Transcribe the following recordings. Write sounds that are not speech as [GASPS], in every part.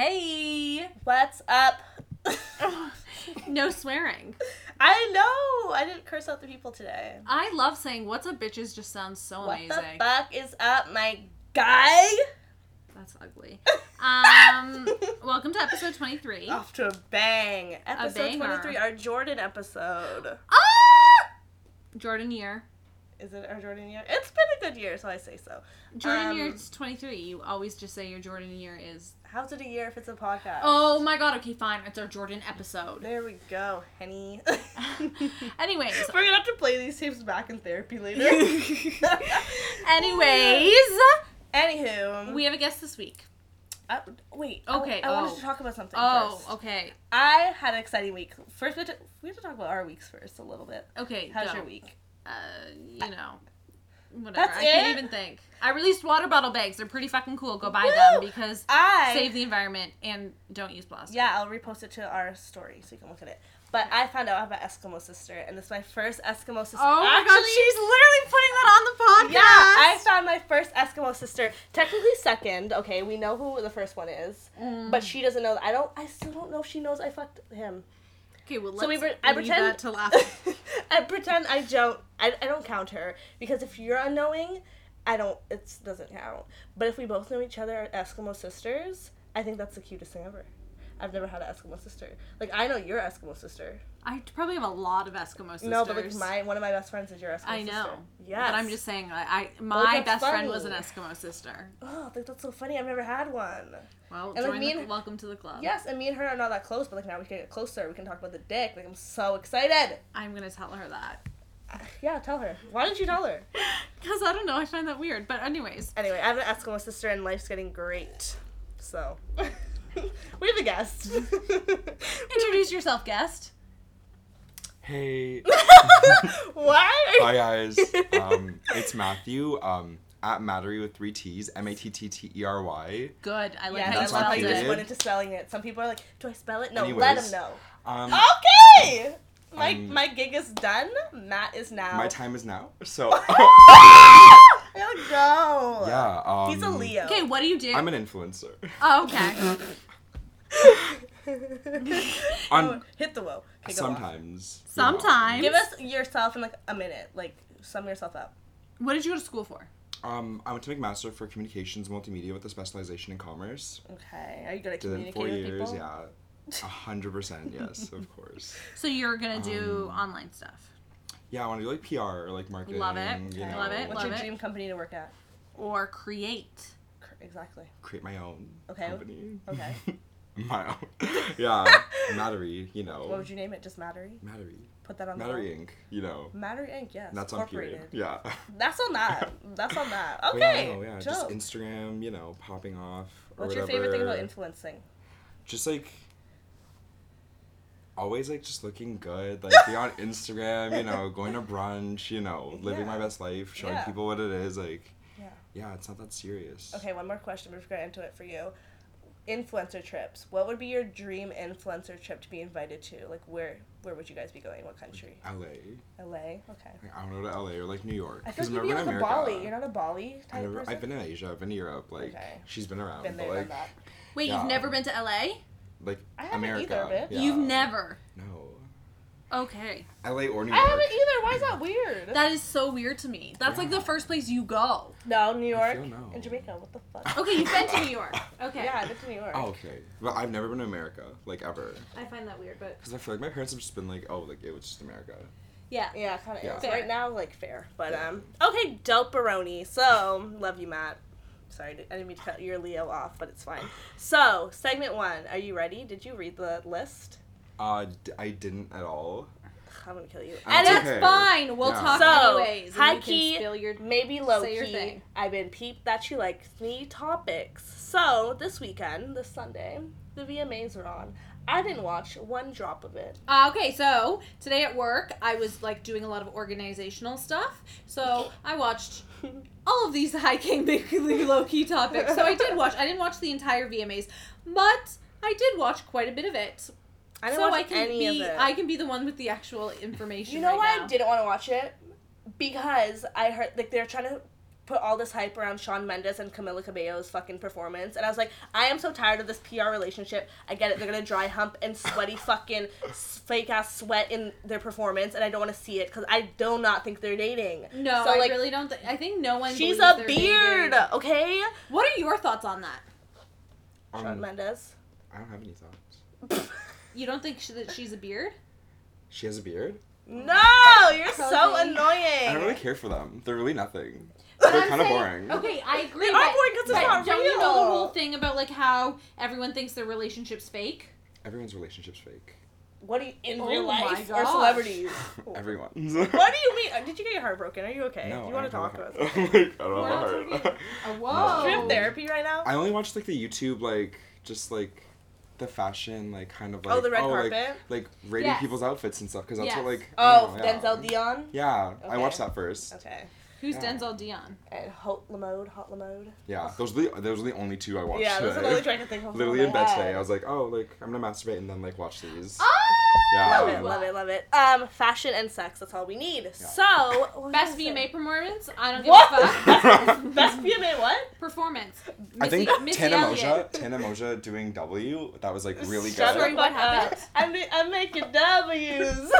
Hey! What's up? [LAUGHS] no swearing. I know. I didn't curse out the people today. I love saying what's up bitches just sounds so What amazing. the fuck is up, my guy? That's ugly. Um [LAUGHS] welcome to episode 23. Off to a bang. Episode banger. 23, our Jordan episode. Ah! Jordan year. Is it our Jordan year? It's been a good year, so I say so. Jordan Um, year is 23. You always just say your Jordan year is How's it a year if it's a podcast? Oh my god, okay, fine. It's our Jordan episode. There we go, Henny. [LAUGHS] Anyways. We're gonna have to play these tapes back in therapy later. [LAUGHS] Anyways, [LAUGHS] Anywho, we have a guest this week. uh, wait. Okay, I, wanted oh. to talk about something Oh, first. okay. I had an exciting week. First, we have, to, we have to talk about our weeks first a little bit. Okay, How's go. your week? Uh, you know, whatever. That's I can't even think. I released water bottle bags. They're pretty fucking cool. Go buy Woo! them because I save the environment and don't use plastic. Yeah, I'll repost it to our story so you can look at it. But I found out I have an Eskimo sister, and this is my first Eskimo sister. Oh my Actually, god, she's literally putting that on the podcast. Yeah, I found my first Eskimo sister. Technically second. Okay, we know who the first one is, Mm. but she doesn't know. I don't. I still don't know if she knows I fucked him. Okay, well let's So we were. I pretend. that to laugh. I pretend I don't. I, I don't count her because if you're unknowing, I don't. It doesn't count. But if we both know each other are Eskimo sisters, I think that's the cutest thing ever. I've never had an Eskimo sister. Like I know your Eskimo sister. I probably have a lot of Eskimo sisters. No, but like my one of my best friends is your Eskimo sister. I know. Yes. But I'm just saying, I, I my that's best friend was an. Eskimo sister. Oh, think that's so funny. I've never had one. Well, And, like, me the, and- welcome to the club. Yes, and me and her are not that close, but like now we can get closer. We can talk about the dick. Like I'm so excited. I'm gonna tell her that [SIGHS] Yeah, tell her. Why didn't you tell her? [LAUGHS] because I don't know. I find that weird. But anyways, Anyway, I have an Eskimo sister, and life's getting great. So [LAUGHS] [LAUGHS] we have a guest. [LAUGHS] introduce yourself, guest. Hey, [LAUGHS] Why? hi guys. Um, it's Matthew. Um, at Mattery with three T's. M A T T T E R Y. Good. I like Yeah, how you That's love how just went into spelling it. Some people are like, "Do I spell it?" No, let them know. Um, Okay. My Um, my gig is done. Matt is now. my time is now. So I gotta go. yeah. Um, He's a Leo. Okay, what do you do? I'm an influencer. oh, okay. [LAUGHS] On Hit the whoa. Okay, go on. sometimes. you. Sometimes. Give us yourself in like a minute. Like sum yourself up. What did you go to school for? Um, I went to McMaster for communications multimedia with a specialization in commerce. Okay. Are you good at Did it in four with years. people? Yeah. A hundred percent. Yes, of [LAUGHS] course. So you're gonna do Um, online stuff Yeah, I want to do like PR or like marketing. Love it. You know, Love it. What's Love your it. dream company to work at? or create. Exactly. Create my own Okay. company. Okay. [LAUGHS] my own. [LAUGHS] Yeah, Mattery. You know. What would you name it? Just Mattery. Mattery. Put that on the Mattery wall. Inc. You know. Mattery Inc. Yes. That's on period. Yeah. That's on that. That's on that. [LAUGHS] But yeah, Okay. no, yeah, just. Instagram, you know, popping off. Or What's your favorite thing about influencing? Just like always like just looking good, like be on Instagram, you know, going to brunch, you know, living my best life, showing Yeah. people what it is, like Yeah. yeah, it's not that serious. Okay, one more question. We're gonna into it for you. Influencer trips. What would be your dream influencer trip to be invited to? Like where where would you guys be going? What country? LA. LA. Okay. Like, I want to go to LA or like New York. I 'cause feel like I've you'd be like been a Bali. You're not a Bali I type never, person. I've been in Asia, I've been to Europe, like Okay. she's been around, been but there, like done that. Wait, Yeah. you've never been to LA? Like I haven't America. either, bitch. yeah. You've never. No. Okay. LA or New York. I haven't either. Why is that weird? That is so weird to me. That's like the first place you go. no, New I York feel no. and Jamaica. What the fuck? Okay, you've been to New York. [LAUGHS] Okay. Yeah, I've been to New York. Oh, okay. But I've never been to America, like ever. I find that weird, but Because I feel like my parents have just been like, oh, like it was just America. yeah. Yeah, kind of Yeah. is. Right now, like fair, but Yeah. um. Okay, dope baroni. So love you, Matt. Sorry, I didn't mean to cut your Leo off, but it's fine. So segment one. Are you ready? Did you read the list? Uh, d- I didn't at all. I'm gonna kill you. That's And it's okay. fine. We'll Yeah. talk So, anyways. and high you can key, spill your- maybe low Say your key. thing. I've been peeped that you like me topics. So this weekend, this Sunday, the VMAs are on. I didn't watch one drop of it. Uh, okay, so today at work, I was like doing a lot of organizational stuff. So I watched [LAUGHS] all of these high key, big low key topics. So I did watch. I didn't watch the entire VMAs, but I did watch quite a bit of it. I didn't so watch I can any be of it. I can be the one with the actual information. You know right why now. I didn't want to watch it? Because I heard like they're trying to put all this hype around Shawn Mendes and Camila Cabello's fucking performance, and I was like, I am so tired of this PR relationship. I get it; they're gonna dry hump and sweaty [LAUGHS] fucking fake ass sweat in their performance, and I don't want to see it because I do not think they're dating. No, So, I like, really don't. Th- I think no one. She's a beard, dating. okay? What are your thoughts on that? Shawn Um, Mendes. I don't have any thoughts. [LAUGHS] You don't think she, that she's a beard? She has a beard. No, you're so annoying. I don't really care for them. They're really nothing. But They're kind of boring. Okay, I agree. They but, are boring 'cause it's but not don't you know the whole thing about like how everyone thinks their relationship's fake? Everyone's relationship's fake. What do you in Oh real my life or gosh. celebrities? [LAUGHS] Everyone's. What do you mean? Did you get your heart broken? Are you okay? No, do you want to talk have about a it? heart. [LAUGHS] I don't We're have not a heart. talking- [LAUGHS] Oh, whoa. Do you have therapy right now? I only watched like the YouTube like just like the fashion like kind of oh, like oh, the red oh, like, carpet. like rating Yes. people's outfits and stuff because that's Yes. what like I Oh, don't know, yeah. Denzel Dion. Yeah, I Okay. watched that first. Okay. Who's Yeah. Denzel Dion? And Hot Lamode, Hot Lamode. Yeah, those were the those were the only two I watched Yeah, today. those are the only two I can think of. Literally in my bed today, I was like, oh, like I'm gonna masturbate and then like watch these. Oh! Yeah. Love it, love it, love it. Um, fashion and sex. That's all we need. So, what was Best I gonna say? VMA performance? I don't give What? [LAUGHS] a fuck. Best VMA what? performance. I think Missy- Missy Tana Elliott. Moja, Tana Mongeau doing W, that was like really Shut good. Sorry, what happened? I'm, I'm making [LAUGHS] W's.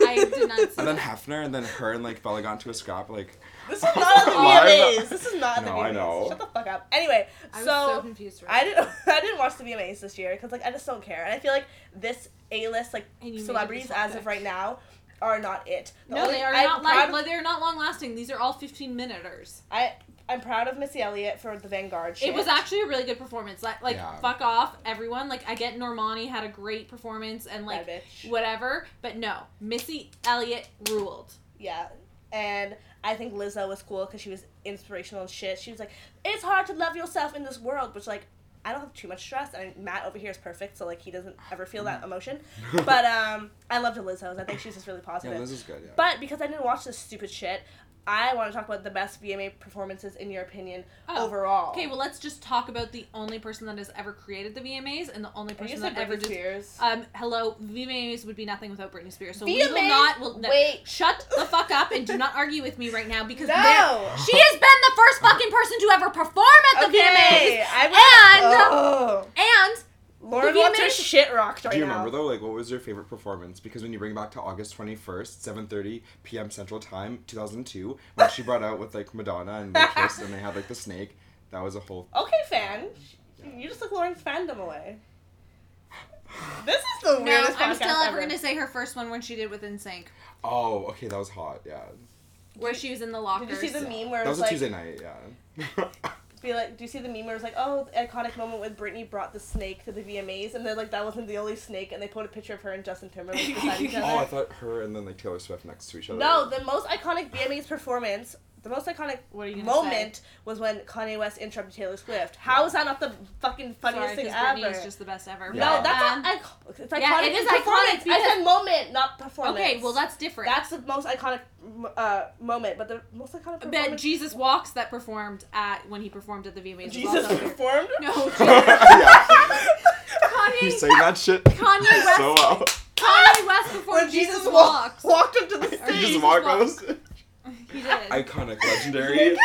I did not see And then that. Hefner and then her and like Bella got into a scrap like [LAUGHS] This is not at the I- VMAs. This is not at the No, VMAs. I know. Shut the fuck up. Anyway, so I was so, so confused. Right I didn't [LAUGHS] I didn't watch the VMAs this year because like I just don't care, and I feel like this A list like And you made it celebrities as of right now are not it. The No, only- they are I'm not proud like of- they're not long lasting. These are all fifteen minuters. I I'm proud of Missy Elliott for the Vanguard. Shit. It was actually a really good performance. Like, like Yeah. fuck off, everyone. Like, I get Normani had a great performance and like whatever, but no, Missy Elliott ruled. Yeah, and I think Lizzo was cool because she was inspirational and shit. She was like, "It's hard to love yourself in this world," which like I don't have too much stress, and Matt over here is perfect, so like he doesn't ever feel that emotion. [LAUGHS] But um, I loved Lizzo's. I think she's just really positive. Liz is good, yeah. But because I didn't watch this stupid shit, I want to talk about the best VMA performances in your opinion Oh, overall. Okay, well let's just talk about the only person that has ever created the VMAs and the only person that ever Britney did. Spears. Um, hello, VMAs would be nothing without Britney Spears. So we will VMAs? not. Will, no, Wait. shut the fuck up and do not argue with me right now because [LAUGHS] No. she has been the first fucking person to ever perform at the okay, VMAs, I'm and oh. and Lauren the wants her shit rocked right Do you now. remember though, like what was your favorite performance? Because when you bring back to August twenty first, seven thirty p.m. Central Time, two thousand two, when she brought out with like Madonna and Waitress, and they had like the snake, that was a whole. [LAUGHS] Okay, fan. You just took Lauren's fandom away. This is the weirdest. no, weirdest I'm podcast still ever ever. gonna say her first one when she did with NSYNC, Oh, okay, that was hot. Yeah, where she was in the locker. Did lockers. you see the meme where it that was, was a like, Tuesday night. Yeah. [LAUGHS] be like, do you see the meme where it's like, oh, the iconic moment when Britney brought the snake to the VMAs, and then like that wasn't the only snake, and they put a picture of her and Justin Timberlake beside each [LAUGHS] other. oh, I thought her and then like Taylor Swift next to each other. No, the most iconic VMAs performance, the most iconic What are you moment was when Kanye West interrupted Taylor Swift. How is that not the fucking funniest Sorry, thing because ever? Britney is just the best ever. Yeah. No, that's um, not iconic. It's iconic. yeah, it is in iconic because- I said moment, not performance. Okay, well that's different. That's the most iconic uh, moment, but the most iconic But performance. Jesus Walks that performed at when he performed at the VMAs. was Jesus also here. performed. No, Jesus. [LAUGHS] [LAUGHS] Kanye. You say that shit Kanye [LAUGHS] West. so well. Kanye West performed When Jesus, Jesus Walks. walked up to the Or stage. You Jesus just walk walks. those. He [LAUGHS] did. Iconic, legendary.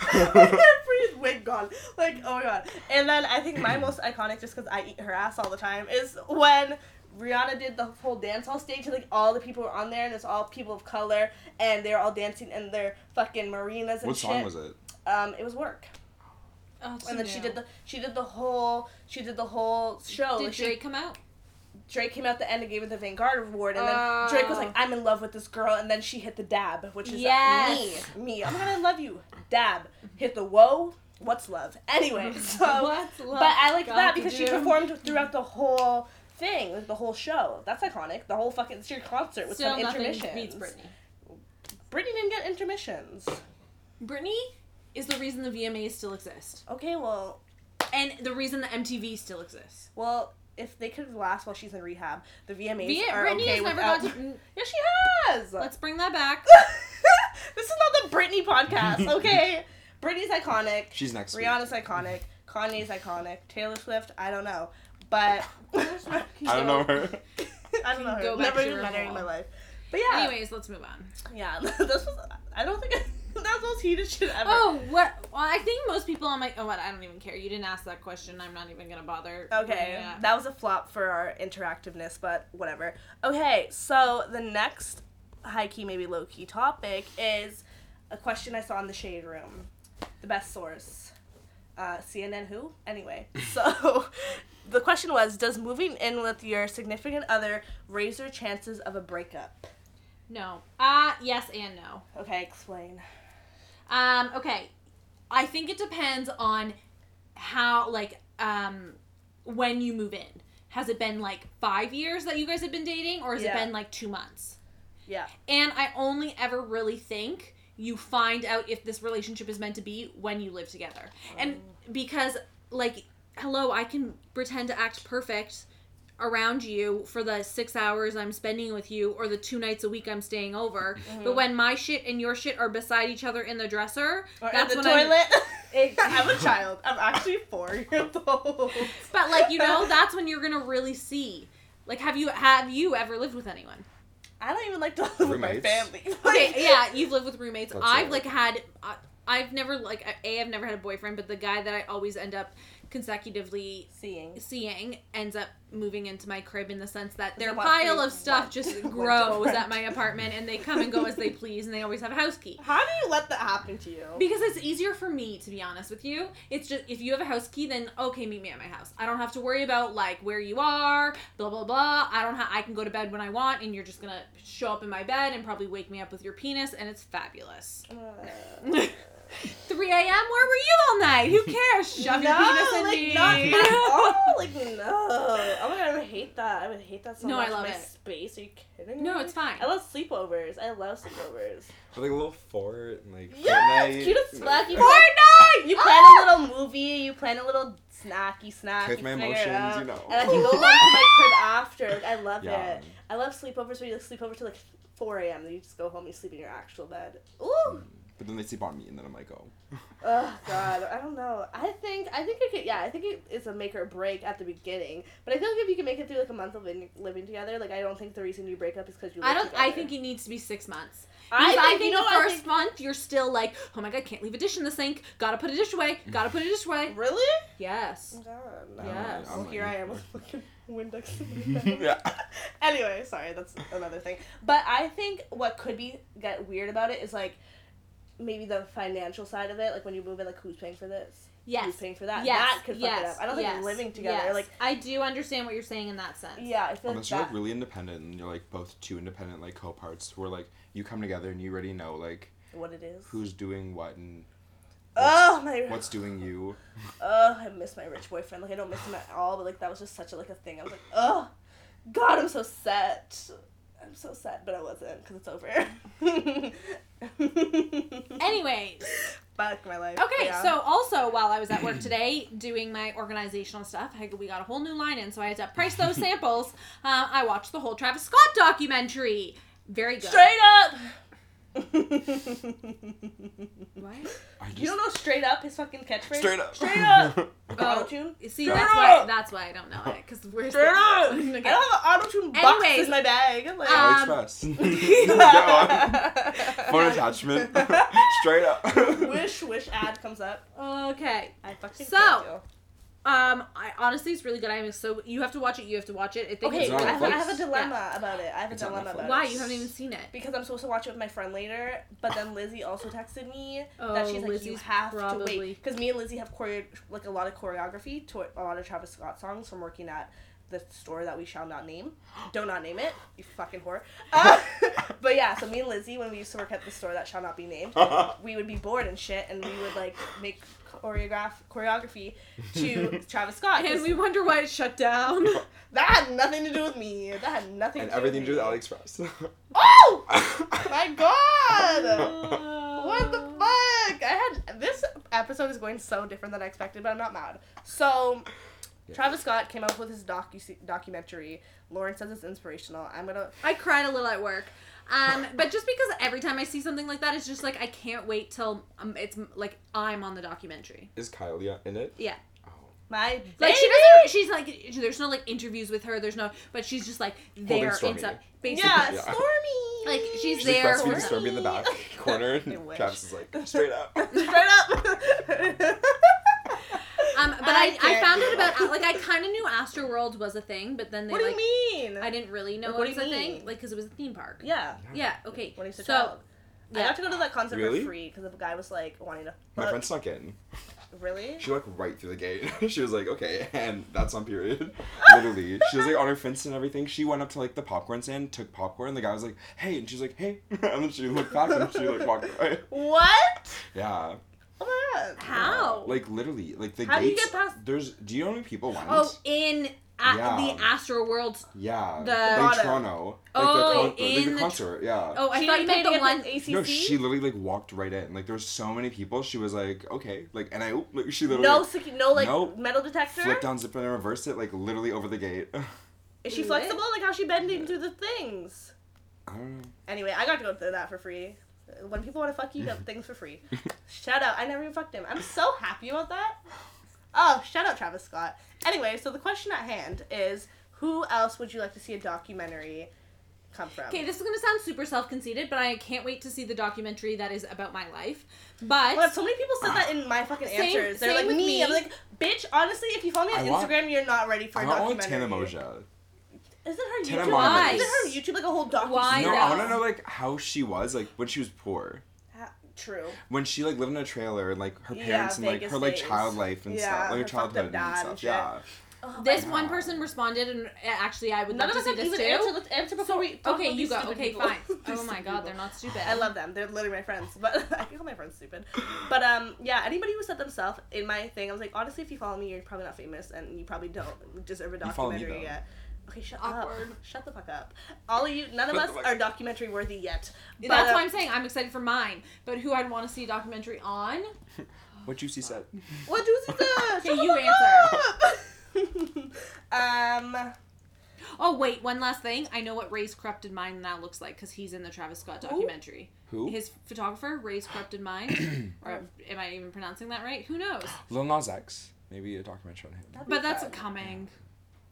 I can't breathe. Wig gone. [LAUGHS] Like, oh my god. And then I think my most iconic, just because I eat her ass all the time, is when Rihanna did the whole dance hall stage. And, like all the people were on there, and it's all people of color, and they're all dancing in their fucking marinas and what shit. song was it? Um, it was work. Oh, And then she did the she did the whole she did the whole show. Did Like, she- come out? Drake came out the end and gave her the Vanguard Award, and then Drake was like, Oh. "I'm in love with this girl," and then she hit the dab, which is Yes. me, me. Oh I'm gonna love you, dab. Hit the whoa. What's love? Anyway, [LAUGHS] so What's love but I like that because she performed throughout the whole thing, like the whole show. That's iconic. The whole fucking it's your concert with Still some intermissions. beats Britney. Britney didn't get intermissions. Britney is the reason the VMAs still exist, Okay, well, and the reason the MTV still exists. well, if they could last while she's in rehab, the VMAs V- are Britney okay has never without. got to. [LAUGHS] Yeah, she has. Let's bring that back. [LAUGHS] this is not the Britney podcast, [LAUGHS] okay? Britney's iconic. She's next. week. Rihanna's iconic. Kanye's iconic. Taylor Swift, I don't know. But I don't know her. I don't know. Go Her. back Never to even your met her in my life. But yeah. Anyways, let's move on. Yeah. this was I don't think that [LAUGHS] was the most heated shit ever. Oh, what? Well, I think most people on my. Oh, what? I don't even care. You didn't ask that question. I'm not even gonna bother. Okay, Yeah. that was a flop for our interactiveness, but whatever. Okay, so the next high key, maybe low key topic is a question I saw in the shade room. The best source, uh, CNN. Who? Anyway, [LAUGHS] so the question was: Does moving in with your significant other raise your chances of a breakup? No. Uh yes and no. Okay, explain. Um, okay. I think it depends on how like um when you move in. Has it been like five years that you guys have been dating, or has Yeah. it been like two months? Yeah. And I only ever really think you find out if this relationship is meant to be when you live together. And because, like, hello, I can pretend to act perfect around you for the six hours I'm spending with you or the two nights a week I'm staying over. Mm-hmm. But when my shit and your shit are beside each other in the dresser, Or that's in the when I'm- toilet. [LAUGHS] [LAUGHS] I'm a child. I'm actually four years [LAUGHS] old. But like you know, that's when you're gonna really see. Like, have you have you ever lived with anyone? I don't even like to live with my Roommates? family. Okay, yeah, you've lived with roommates. That's I've it. like had, I, I've never like a I've never had a boyfriend, but the guy that I always end up consecutively Seeing. seeing ends up moving into my crib in the sense that their pile of stuff just [LAUGHS] grows at my apartment, and they come and go as they please, and they always have a house key. [LAUGHS] How do you let that happen to you? Because it's easier for me, to be honest with you. It's just if you have a house key, then okay, meet me at my house. I don't have to worry about like where you are, blah blah blah. I don't have. I can go to bed when I want, and you're just gonna show up in my bed and probably wake me up with your penis, and it's fabulous. Uh, [LAUGHS] 3 a.m. Where were you all night? Who cares? [LAUGHS] Shove your no, penis in like, me. Not [LAUGHS] at all. Like no. Oh my god, I would hate that. I would hate that so No, I love my it. space. Are you kidding me? no, it's fine. I love sleepovers. I love sleepovers. With like a little fort and like Yeah, Fortnite. it's cute as fuck. You, [LAUGHS] Fortnite. you plan Ah! a little movie. You plan a little snacky snack. With my emotions, you know. And I can go home to my crib after. Like, I love Yeah. it. I love sleepovers where you like, sleep over till like 4 a.m. Then you just go home you sleep in your actual bed. Ooh. But then they sleep on me, and then I'm like, oh. Oh God, I don't know. I think I think it could. Yeah, I think it is a make or break at the beginning. But I feel like if you can make it through like a month of living, living together, like I don't think the reason you break up is because you. Live I don't. I think it needs to be six months. I Because think, I think, you know the first think- month you're still like, oh my god, can't leave a dish in the sink. Gotta put a dish away. Gotta put a dish away. Really? Yes. Oh, God. Yes. Well, I'm here I am with a [LAUGHS] fucking Windex. in my bed. yeah. anyway, sorry, that's another thing. But I think what could be get weird about it is like maybe the financial side of it, like when you move in, like who's paying for this? Yes. Who's paying for that? Yes. That could fuck yes. it up. I don't think yes. living together, yes. like I do understand what you're saying in that sense. yeah, I feel like Unless you're that. like really independent and you're like both two independent like co-parts where like you come together and you already know like what it is. who's doing what and Oh my! what's doing you. [LAUGHS] Oh, I miss my rich boyfriend. Like I don't miss him at all, but like that was just such a like a thing. I was like, oh, God, I'm so set. I'm so sad, but I wasn't because it's over. [LAUGHS] Anyways, fuck my life. okay. Yeah. So also while I was at work today doing my organizational stuff, I, we got a whole new line in, so I had to price those [LAUGHS] samples. Uh, I watched the whole Travis Scott documentary. Very good. straight up. What? Just you don't know straight up his fucking catchphrase. straight up. Straight up. [LAUGHS] Oh, Auto tune. See, Straight that's why that's why I don't know it because we're Straight up. I don't have an auto tune box Anyways, in my bag. Like, um, AliExpress. [LAUGHS] [LAUGHS] Go on. Phone attachment. Straight up. wish wish ad comes up. Okay. I fucking So, thank you. Um, I honestly, it's really good. I'm so you have to watch it. You have to watch it. I think Okay, it's I have, I have a dilemma about it. I have a It's dilemma Netflix. about Why it. you haven't even seen it? Because I'm supposed to watch it with my friend later, but then Lizzie also texted me Oh, that she's like, you Lizzie's have to wait. Because me and Lizzie have choreo- like a lot of choreography to a lot of Travis Scott songs from working at the store that we shall not name. [GASPS] Don't not name it, you fucking whore. [LAUGHS] Uh, but yeah, so me and Lizzie, when we used to work at the store that shall not be named, [LAUGHS] we would be bored and shit, and we would like make choreograph choreography to [LAUGHS] Travis Scott. And we wonder why it shut down. that had nothing to do with me. That had nothing and to everything do to do with with me. AliExpress. Oh my god! What the fuck? I had this episode is going so different than I expected, but I'm not mad. So, Yeah. Travis Scott came up with his docu documentary. Lauren says it's inspirational. I'm gonna. I cried a little at work. Um, [LAUGHS] but just because every time I see something like that, it's just like I can't wait till um, it's like I'm on the documentary. Is Kylie yeah, in it? Yeah. Oh. My Like she doesn't. She's like. There's no like interviews with her. There's no. But she's just like there Stormi. inside. Basically. Yeah, Yeah. Stormi. Like, she's She's there like for breastfeeding Stormi in the back [LAUGHS] corner, and. Travis is like straight up. [LAUGHS] Straight up. Um, but I I, I, found do out about like I [LAUGHS] kind of knew Astroworld was a thing, but then they what do like you mean? I didn't really know Like, it what was do a you thing, mean? like because it was a theme park. Yeah. Yeah. Okay. When he's a so child. I yeah. got to go to that concert Really? for free because the guy was like wanting to. My fuck. friend snuck in. Really? She like right through the gate. [LAUGHS] she was like, okay, and that's on period. [LAUGHS] Literally, she was like on her fence and everything. She went up to like the popcorn stand, took popcorn. The guy was like, hey, and she's like, hey, and then she looked back and she like walked away. What? Yeah, Oh my god. How? like literally, like the How do you gates. get past- There's. Do you know how many people went? oh, in at Yeah. the Astroworld. yeah, the- like Bottom. Toronto. Like Oh, the, con- like, in the the tr- concert. yeah. Oh, I She thought you pay meant the get one. ACC? No, she literally like walked right in. Like there was so many people. She was like, okay, like, and I oh, like she literally No, like, no, like Nope. metal detector. flipped down zip and reversed it like literally over the gate. [LAUGHS] Is she flexible? Like how she bending through the things? I don't know. Anyway, I got to go through that for free. When people want to fuck you, you get [LAUGHS] things for free. shout out! I never even fucked him. I'm so happy about that. Oh, shout out Travis Scott. Anyway, so the question at hand is, who else would you like to see a documentary come from? Okay, this is gonna sound super self-conceited, but I can't wait to see the documentary that is about my life. But Well, so many people said that in my fucking Same- answers. They're same like with me. me. I'm like, bitch. Honestly, if you follow me on I want- Instagram, you're not ready for I a want one documentary. with Tana Mongeau. Isn't her Tana YouTube? Monmouth. Isn't her YouTube like a whole docu? Why No, though? I want to know like how she was like when she was poor. Ha- True. When she like lived in a trailer and like her Yeah, parents and like her like days. child life and Yeah, stuff, like her her childhood and and stuff. shit. Yeah. Oh, this Yeah. one person responded, and uh, actually, I would None love of to us see have this even too. answered. Let's answer before we. talk okay, you these go. Okay, people. fine. [LAUGHS] Oh my god, they're not stupid. I love them. They're literally my friends. [LAUGHS] But I can call my friends stupid. But um, yeah. Anybody who said themselves in my thing, I was like, honestly, if you follow me, you're probably not famous, and you probably don't deserve a You me, documentary yet. Okay, shut Awkward. up. Shut the fuck up. All of you, none of Shut us are documentary worthy yet. But, That's uh, why I'm saying I'm excited for mine. But who I'd want to see a documentary on? [LAUGHS] What Juicy said. [SIGHS] What juicy said? Okay, you answer. [LAUGHS] um. Oh wait, one last thing. I know what Ray's corrupted mind now looks like because he's in the Travis Scott documentary. Who? His photographer, Ray's corrupted mind. [CLEARS THROAT] or am I even pronouncing that right? Who knows? Lil Nas X. Maybe a documentary on him. That'd But that's fun. coming.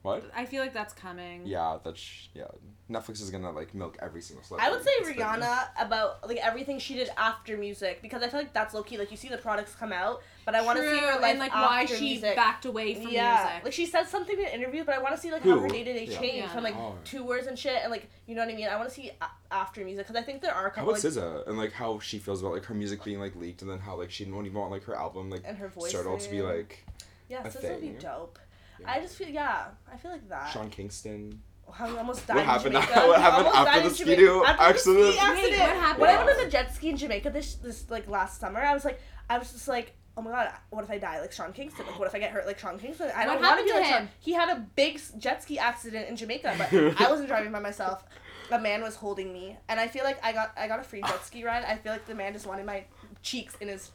What? I feel like that's coming. Yeah, that's yeah. Netflix is gonna like milk every single. I would say celebrity. It's the- Rihanna about like everything she did after music because I feel like that's low key. Like you see the products come out, but I want to see her True, life and like why she music. backed away from yeah, music. like she said something in an interview, but I want to see like how Who? her day to day changed Yeah. from like Oh. tours and shit, and like you know what I mean. I want to see a- after music because I think there are a How couple about like SZA and like how she feels about like her music being like leaked and then how like she didn't even want like her album like and her voice. started to be thing. like yeah, a this would be thing. dope. Yeah. I just feel yeah, I feel like that. Sean Kingston. How he almost died What in happened- Jamaica. [LAUGHS] what happened almost after died the in ski Jamaica- do after the accident? ski accident. Wait, what happened? When I went on the jet ski in Jamaica this this like last summer, I was like, I was just like, oh my god, what if I die like Sean Kingston? Like, what if I get hurt like Sean Kingston? I don't want to happened be to like Sean. He had a big jet ski accident in Jamaica, but [LAUGHS] I wasn't driving by myself. A man was holding me, and I feel like I got I got a free jet ski ride. I feel like the man just wanted my cheeks in his.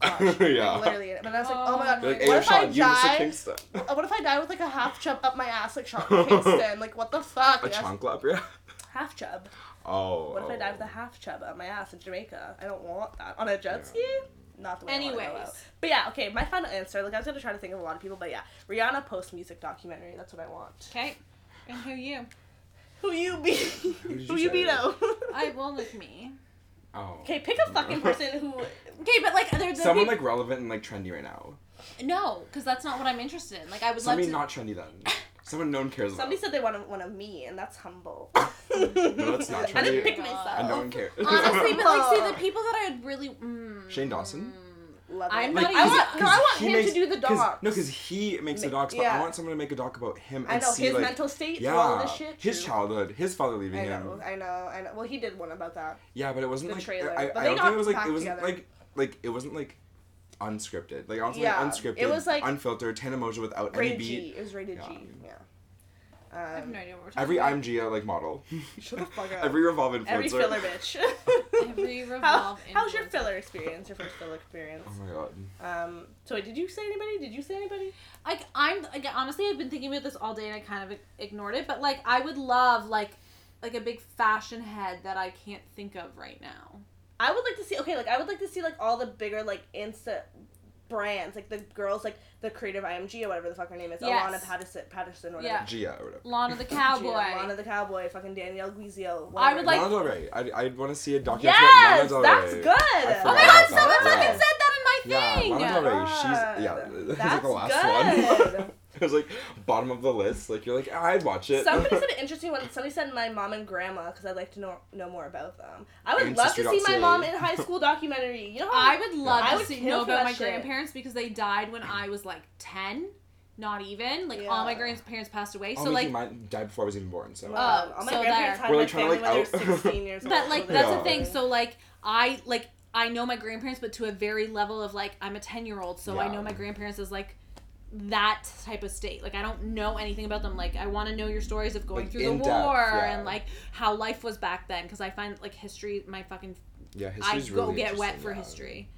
Gosh, [LAUGHS] Yeah. like, literally. But I was like, oh my god, Oh Like, my hey, what yo, if I Sean, you Mr. die? Uh, What if I die with like a half chub up my ass like Sean [LAUGHS] Kingston? Like what the fuck? A Like, that's- chunk lap, yeah. half chub. Oh. What if I die with a half chub up my ass in Jamaica? I don't want that on a jet Yeah. ski. Not the way. I wanna go Anyways. but yeah, okay. My final answer. Like I was gonna try to think of a lot of people, but yeah, Rihanna post music documentary. That's what I want. Okay. And who you? Who you be? did Who you you be though? I will like me. Oh. Okay, pick a fucking person who. Okay, but like there's Someone like relevant and like trendy right now. no, because that's not what I'm interested in. Like I would Somebody love to. not trendy then. [LAUGHS] Someone no one cares about. Somebody said they wanted one of me, and that's humble. [LAUGHS] No, that's not I didn't pick myself. and no one cares. Honestly, but like, see [LAUGHS] the people that I'd really. Mm, Shane Dawson? Love I'm it. not I even- want no. I want him makes- to do the 'cause- docs. No, because he makes the Ma- docs, but yeah. I want someone to make a doc about him and I know see his like mental state yeah, all this shit. his childhood, his father leaving I him. know, I know, I know. Well, he did one about that. Yeah, but it wasn't The like trailer, I, but I don't think it was like it wasn't together. like like it wasn't like unscripted. Like I was Yeah, like unscripted. it was, like, unfiltered, Tana Mongeau without any beat. G. It was rated Yeah. G. Yeah. I have Um, no idea what we're talking Every about. I'm Gia like model. [LAUGHS] Shut the fuck [LAUGHS] up. Every revolve influencer. Every filler [LAUGHS] bitch. Every How, how's your filler experience? Your first filler experience? Oh my god. Um. So wait, did you say anybody? Did you say anybody? Like I'm like honestly, I've been thinking about this all day and I kind of ignored it. But like, I would love like like a big fashion head that I can't think of right now. I would like to see. Okay, like I would like to see like all the bigger like insta brands, like the girls, like the creative IMG or whatever the fuck her name is, Yes. Alana Patterson, Patterson, whatever. Yeah. Gia or whatever. Lana the [LAUGHS] Cowboy. Lana the Cowboy, fucking Danielle Guizio. I would like- Lana Del Rey. I I want to see a documentary. Yes, about Lana Del that's good. Oh my god, about someone that, fucking yeah. said that in my Yeah, thing. Lana Del Rey. She's yeah. It was [LAUGHS] like That's the last good. one. [LAUGHS] [LAUGHS] it was like bottom of the list. Like you're like I'd watch it. Somebody said [LAUGHS] an interesting one. Somebody said my mom and grandma because I'd like to know know more about them. I would love to see my mom in [LAUGHS] high school documentary. You know how I would love I to would see, kill know about my shit. grandparents because they died when I was like 10. Not even. Like, all my grandparents passed away. Oh, so, me like, too. mine died before I was even born. So. Um, Oh, all my so grandparents there. had We're, like, trying to, like, when they were out- 16 years old. but, like, that's Yeah. the thing. So, like, I, like, I know my grandparents, but to a very level of, like, I'm a 10 year old, so I know my grandparents as, like, that type of state. Like, I don't know anything about them. Like, I want to know your stories of going Like, through the in war yeah. and, like, how life was back then. Because I find, like, history, my fucking. Yeah, I go really get wet for yeah. history.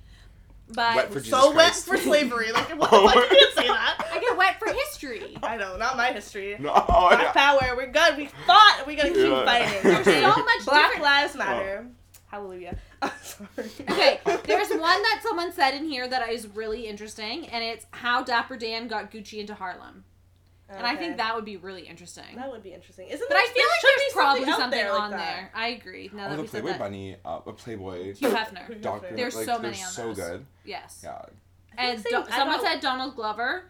But Wet for Jesus so wet for slavery. [LAUGHS] Like what Oh the fuck? my- You can't say that. I get wet for history. [LAUGHS] I know, not my history. No, oh, Black [LAUGHS] yeah. power. We're good. We fought. We gotta keep Yeah. fighting. There's so much Black different lives matter. Hallelujah. [LAUGHS] Sorry. Okay, [LAUGHS] there's one that someone said in here that is really interesting, and it's how Dapper Dan got Gucci into Harlem. And I think that would be really interesting. that would be interesting. Isn't But there, I feel there like there's probably out something there like on that. there. I agree. Now Oh, that the we said Playboy that. Bunny, uh, a Playboy Hugh Hefner. doctor. There's like, so they're many on so those. good. Yes. Yeah. And Do- someone said Donald Glover.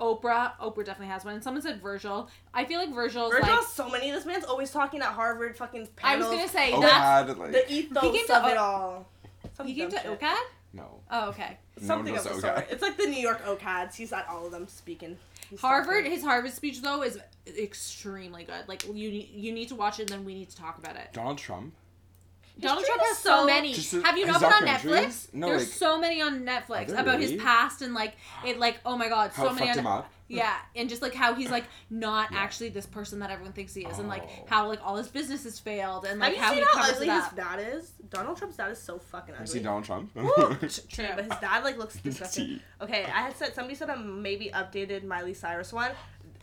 Oprah. Oprah definitely has one. And someone said Virgil. I feel like Virgil's Virgil like. has so many. This man's always talking at Harvard fucking I was gonna say Oh, that's. God, like, the ethos He came to of it all. Some He came to shit. OCAD. no. Oh, okay. Something no of the sort. It's like the New York OCADs. He's at all of them speaking. He's Harvard. talking. His Harvard speech though is extremely good. Like you, you need to watch it, and then we need to talk about it. Donald Trump. Donald Trump has so so- many. Just Have you not been on? Netflix? No, There's like- so many on Netflix Are there about his past and like it. Like oh my god, How so it many. On, him up. [LAUGHS] yeah, and just like how he's like not Yeah. actually this person that everyone thinks he is, and like Oh. how like all his businesses failed, and Have like you how seen he how covers ugly it his up. dad is? Donald Trump's dad is so fucking You ugly. see Donald Trump? [LAUGHS] True. But his dad like looks [LAUGHS] disgusting. Okay, I had said somebody said a maybe updated Miley Cyrus one.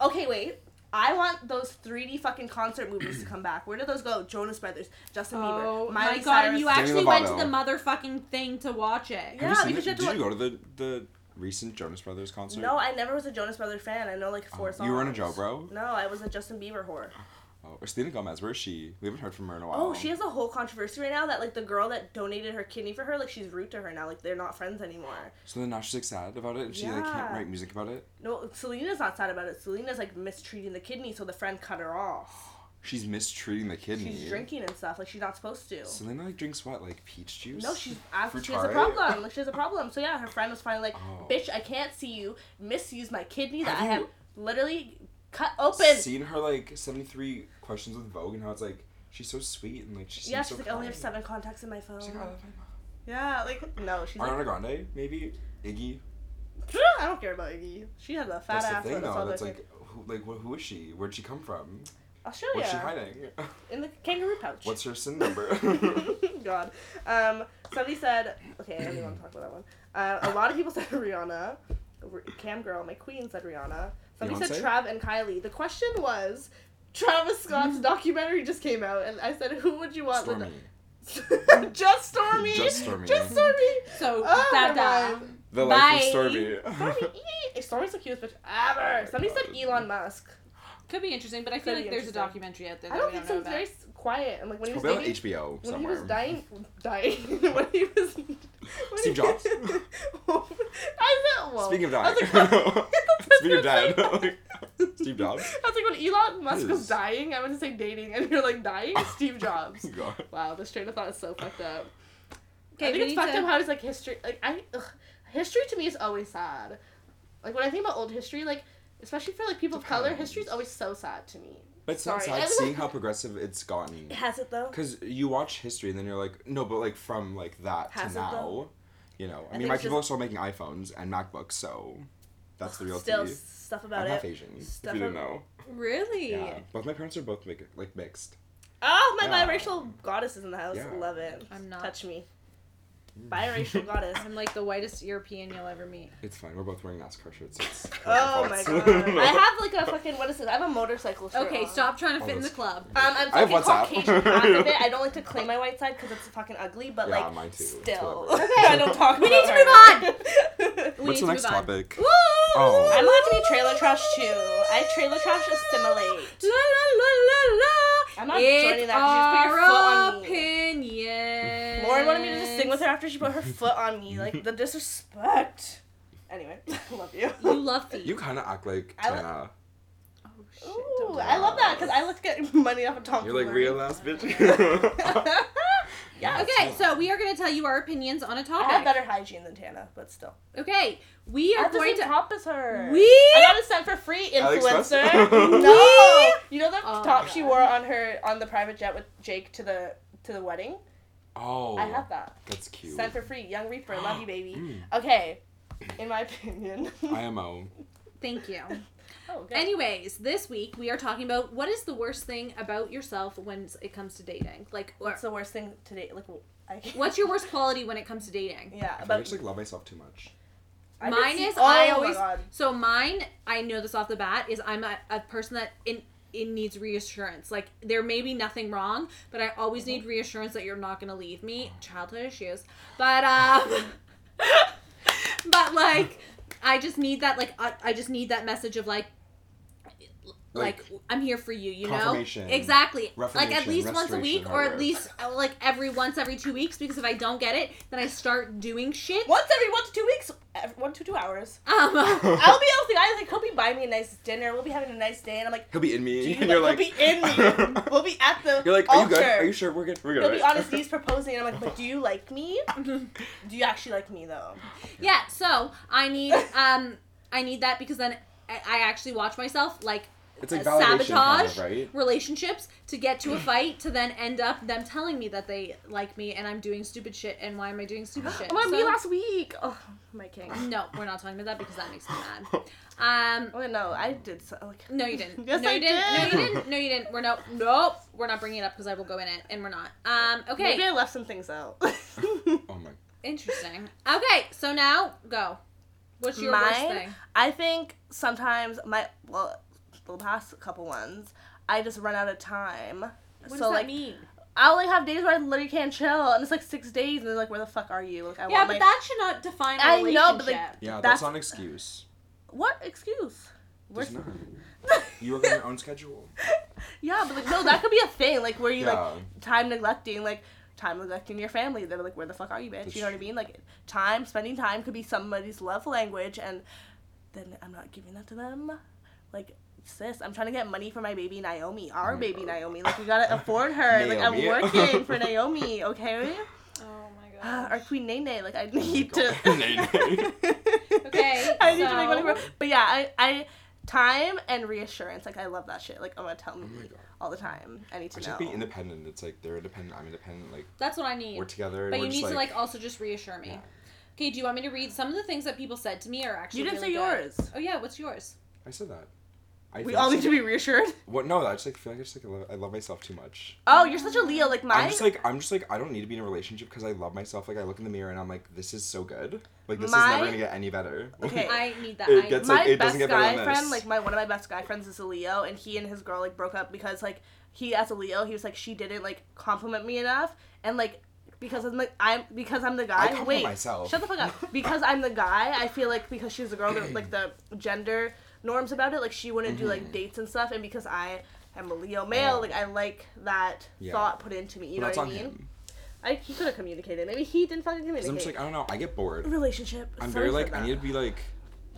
Okay, wait. I want those 3D fucking concert movies to come back. Where did those go? Jonas Brothers, Justin Oh Bieber, my god! Cyrus. And you Demi actually went to the motherfucking thing to watch it. Yeah, you seen because it? you have to Did you go to the the recent Jonas Brothers concert? No, I never was a Jonas Brothers fan. I know like four Oh, songs. you were in a Joe Bro? No, I was a Justin Bieber whore. Oh, or Selena Gomez, where is she? We haven't heard from her in a oh, while. Oh, she has a whole controversy right now that like the girl that donated her kidney for her, like she's rude to her now. Like they're not friends anymore. So then now she's like sad about it, and she like can't write music about it. No, Selena's not sad about it. Selena's like mistreating the kidney, so the friend cut her off. [GASPS] She's mistreating the kidney. She's drinking and stuff like she's not supposed to. Selena like drinks what, like peach juice? No, she's actually she has a problem. Like [LAUGHS] she has a problem. So yeah, her friend was finally like, Oh. "Bitch, I can't see you. Misuse my kidney that Have I have you literally cut open." Seen her like seventy three questions with Vogue and how it's like she's so sweet and like she's yeah, so she's like, "I only have seven contacts in my phone." Like, "Oh, I love my mom." Yeah, like no, she's like, Ariana Grande, maybe Iggy. [LAUGHS] I don't care about Iggy. She has a fat That's ass. the thing, that's though. That's that- like, who, like, wh- who is she? Where'd she come from? I'll Australia. What's she hiding? In the kangaroo pouch. What's her sin number? [LAUGHS] God. Um, somebody said, okay, I don't even want to talk about that one. Uh, a lot of people [LAUGHS] said Rihanna. Cam girl, my queen said Rihanna. Somebody said Trav and Kylie. The question was, Travis Scott's mm-hmm. documentary just came out, and I said, who would you want? Stormi. the- [LAUGHS] just Stormi. Just Stormi. Just Stormi. So Oh, that never that. mind. The life Bye. of Stormi. Stormi. [LAUGHS] ee, eh, Stormi's the cutest bitch ever. Somebody said Elon Musk. Could be interesting, but I feel Could like be there's a interesting. documentary out there I that don't we think don't so. know It's about. very s- quiet. And like when he was Probably on dating, HBO when somewhere. he was dying, dying, when he was. [LAUGHS] [LAUGHS] when Steve Jobs? [LAUGHS] I said, well. Speaking of I dying. was like, Speaking of dying. Steve Jobs. I was like, when Elon Musk was Yes. dying, I went to say dating, and you're like, dying? Steve Jobs. Oh God. Wow, this train of thought is so fucked up. Okay, I think it's fucked to- up how it's like history. Like, I. Ugh, history to me is always sad. Like, when I think about old history, like, especially for like people of color, history is always so sad to me. But it's not sad [LAUGHS] seeing how progressive it's gotten. It has it though? Because you watch history and then you're like, no, but like from like that Has to it, now, though? you know. I, I mean, think my people just- are still making iPhones and MacBooks, so that's the real Still tea. stuff about I'm it. half Asian. Stuff if you didn't know. Really? Yeah. Both my parents are both like, like mixed. Oh, my Yeah. biracial goddess is in the house. Yeah. Love it. I'm not. Touch me. Biracial [LAUGHS] goddess. I'm like the whitest European you'll ever meet. It's fine. We're both wearing NASCAR shirts. It's [LAUGHS] Oh my god. [LAUGHS] I have like a fucking what is this? I have a motorcycle shirt. Okay, on. stop trying to Oh, fit in the club. Um, I'm I have fucking WhatsApp. Caucasian half of it. I don't like to claim my white side because it's fucking ugly, but Yeah, like mine too. Still. Okay, I don't talk. We about need to her. We What's the to next topic? Woo! Oh. I'm allowed to be trailer trash too. I trailer trash assimilate. La la la la la. I'm not it's joining that 'cause you just put your foot on me. With her after she put her foot on me. Like the [LAUGHS] disrespect. Anyway, [LAUGHS] I love you. You love feet. You kind of act like I Tana. oh shit! Ooh, I love that that. because I look get [LAUGHS] money off of Tom. You're like real ass bitch. yeah. Okay, so we are going to tell you our opinions on a I have better hygiene than Tana, but still. Okay, we I are have the going same to. top as her. We. I got it sent for free, influencer. no, you know the Oh, top my she wore on her on the private jet with Jake to the to the wedding. Oh. I have that That's cute. sent for free. Young Reaper, love you, baby. [GASPS] Mm. Okay, in my opinion. [LAUGHS] IMO. Thank you. oh, okay. Anyways, this week we are talking about what is the worst thing about yourself when it comes to dating. Like, or- What's the worst thing to date? Like, I, [LAUGHS] what's your worst quality when it comes to dating? Yeah, I think I just like love myself too much. I did Mine see- is oh I my always God. so mine. I know this off the bat is I'm a, a person that in it needs reassurance. Like there may be nothing wrong, but I always need reassurance that you're not gonna leave me. Childhood issues, but um, [LAUGHS] but like I just need that. Like I, I just need that message of like. Like, Like, I'm here for you, you know. Exactly. Like at least once a week, restoration, or at least uh, like every once every two weeks. Because if I don't get it, then I start doing shit. once every one to two weeks, ev- one to two hours. [LAUGHS] Um, [LAUGHS] I'll be out with the guys like he'll be buying me a nice dinner. We'll be having a nice day, and I'm like, He'll be in me, and you're like, he'll be in me. [LAUGHS] we'll be at the You're like, are you altar. good? Are you sure we're good? We're good. He'll be right? on his knees proposing, and I'm like, but do you like me? Do you actually like me though? Yeah, so I need um I need that because then I, I actually watch myself like It's like validation, kind sabotage of, right? relationships to get to a [CLEARS THROAT] fight to then end up them telling me that they like me and I'm doing stupid shit and why am I doing stupid [GASPS] shit? Oh, my, me last week. Oh, my king. [LAUGHS] no, we're not talking about that because that makes me mad. [LAUGHS] Um Oh no, I did so. Like, no, you didn't. [LAUGHS] Yes, no, I you didn't. No, you didn't. No, you didn't. We're no. Nope. We're not bringing it up because I will go in it, and we're not. Um. Okay. Maybe I left some things out. Oh my. Interesting. Okay. So now go. What's your worst Mine? thing? I think sometimes my well, the past couple ones, I just run out of time. What so does that like, mean? I only have days where I literally can't chill, and it's like six days, and they're like, "Where the fuck are you?" Like, I Yeah, want but my that should not define a I relationship. I know, but, like, Yeah, that's, That's- not an excuse. what excuse? There's Where's- [LAUGHS] not. You work on your own schedule. yeah, but like no, that could be a thing. Like where you Yeah. like time neglecting, like time neglecting your family. They're like, "Where the fuck are you, bitch?" That's You know what I mean? Like time, spending time could be somebody's love language, and then I'm not giving that to them. Like sis, I'm trying to get money for my baby Naomi, our Oh baby Naomi. Like we gotta [LAUGHS] afford her. like I'm working for [LAUGHS] Naomi, okay? Oh my god. Our queen Nene, like I oh need God. to. [LAUGHS] Okay, I need to make money for. so- But yeah, I, I, time and reassurance. Like I love that shit. Like I'm gonna tell oh me Oh my God. all the time. I need to Which know. is being independent. It's like they're independent. I'm independent. Like That's what I need. we're together. but we're you just need to like also just reassure me. Yeah. Okay, do you want me to read some of the things that people said to me are actually You didn't really say good? yours. Oh yeah, what's yours? I said that. I We all need to be reassured. [LAUGHS] What? No, I just like feel like I just like I love, I love myself too much. Oh, you're such a Leo. Like my. I'm just like I'm just like I don't need to be in a relationship because I love myself. Like I look in the mirror and I'm like, this is so good. Like this is never gonna get any better. Okay. [LAUGHS] I need that. It I, gets- my like, it best doesn't get better guy friend, like my one of my best guy friends is a Leo, and he and his girl like broke up because like he as a Leo, he was like she didn't like compliment me enough, and like because I'm like I'm because I'm the guy. compliment Wait, myself. shut the fuck up. [LAUGHS] Because I'm the guy, I feel like because she's a girl, that, like the gender norms about it, like she wouldn't do like Mhm. dates and stuff, and because I am a Leo male, Oh. like I like that Yeah. thought put into me. You But know what I mean? him. I he could have communicated. Maybe he didn't fucking 'Cause communicate. I'm just like I don't know. I get bored. relationship. I'm Sorry very for like I need to be like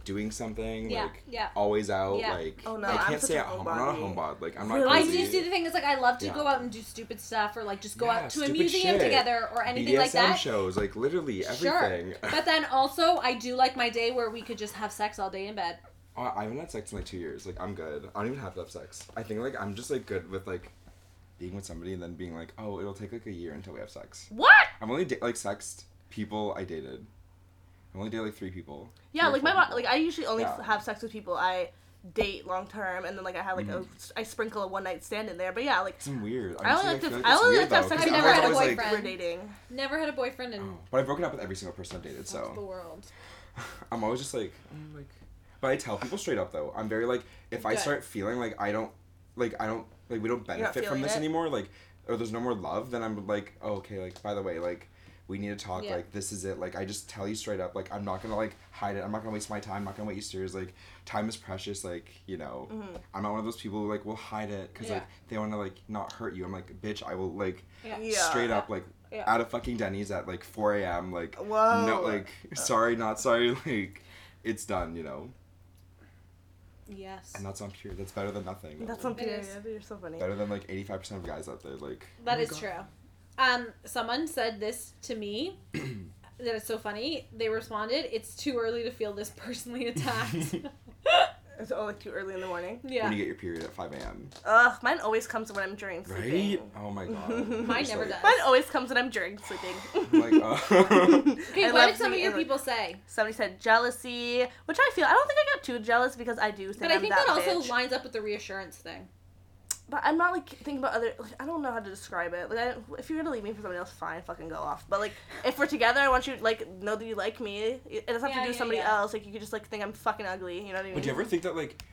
doing something Yeah, like yeah. always out Yeah. like Oh, no, I can't such stay at home. I'm not a homebody. homebody. Like I'm not Really? I crazy. do see the thing is like I love to Yeah. go out and do stupid stuff or like just go Yeah, out to a museum shit. together or anything BDSM like that. shows, like literally everything. Sure. But then also I do like my day where we could just have sex all day in bed. I haven't had sex in like two years. Like I'm good. I don't even have to have sex. I think like I'm just like good with like being with somebody and then being like, oh, it'll take like a year until we have sex. What? I've only da- like sexed people I dated. I've only dated like three people. Yeah, Three like my four bo- people. like I usually only Yeah. have sex with people I date long term, and then like I have like Mhm. a I sprinkle a one night stand in there. But yeah, like It's weird. I only Honestly, like to feel I only like to have though, sex 'cause with I've I never had a always, like, boyfriend. we're dating. Never had a boyfriend in Oh, but I've broken up with every single person I've dated, So the world. I'm always just like, mm, like. But I tell people straight up though. I'm very like, if I Good. start feeling like I don't, like I don't, like we don't benefit from feeling this it? anymore, like, or there's no more love, then I'm like, oh, okay, like by the way, like, we need to talk. Yeah. Like this is it. Like I just tell you straight up. Like I'm not gonna like hide it. I'm not gonna waste my time. I'm not gonna waste yours. Like time is precious. Like you know, mm-hmm. I'm not one of those people who like will hide it because Yeah. like they want to like not hurt you. I'm like bitch. I will like Yeah. Yeah. straight up like Yeah. out of fucking Denny's at like 4 a.m. Like Whoa. no like sorry not sorry [LAUGHS] like it's done. You know, Yes. and that's on pure. That's better than nothing. That's on It period. is. You're so funny. better than like 85% of guys out there. Like That oh is God. true. Um, someone said this to me. that is so funny. They responded, "It's too early to feel this personally attacked." [LAUGHS] [LAUGHS] It's all like too early in the morning. yeah. When you get your period at 5 a.m. Ugh, mine always comes when I'm during Right? Oh my [LAUGHS] god. Mine never like- does. Mine always comes when I'm during sleeping. like, uh, [LAUGHS] Okay, I what did some of your in- people say? Somebody said jealousy, which I feel I don't think I got too jealous because I do think But I I'm think that, that, also bitch. lines up with the reassurance thing. But I'm not like thinking about other. Like, I don't know how to describe it. Like, I, if you're gonna leave me for somebody else, fine, fucking go off. But like, if we're together, I want you to like know that you like me. It doesn't have Yeah, to do yeah, with somebody yeah. else. Like, you could just like think I'm fucking ugly. You know what I mean? would you ever think that, like,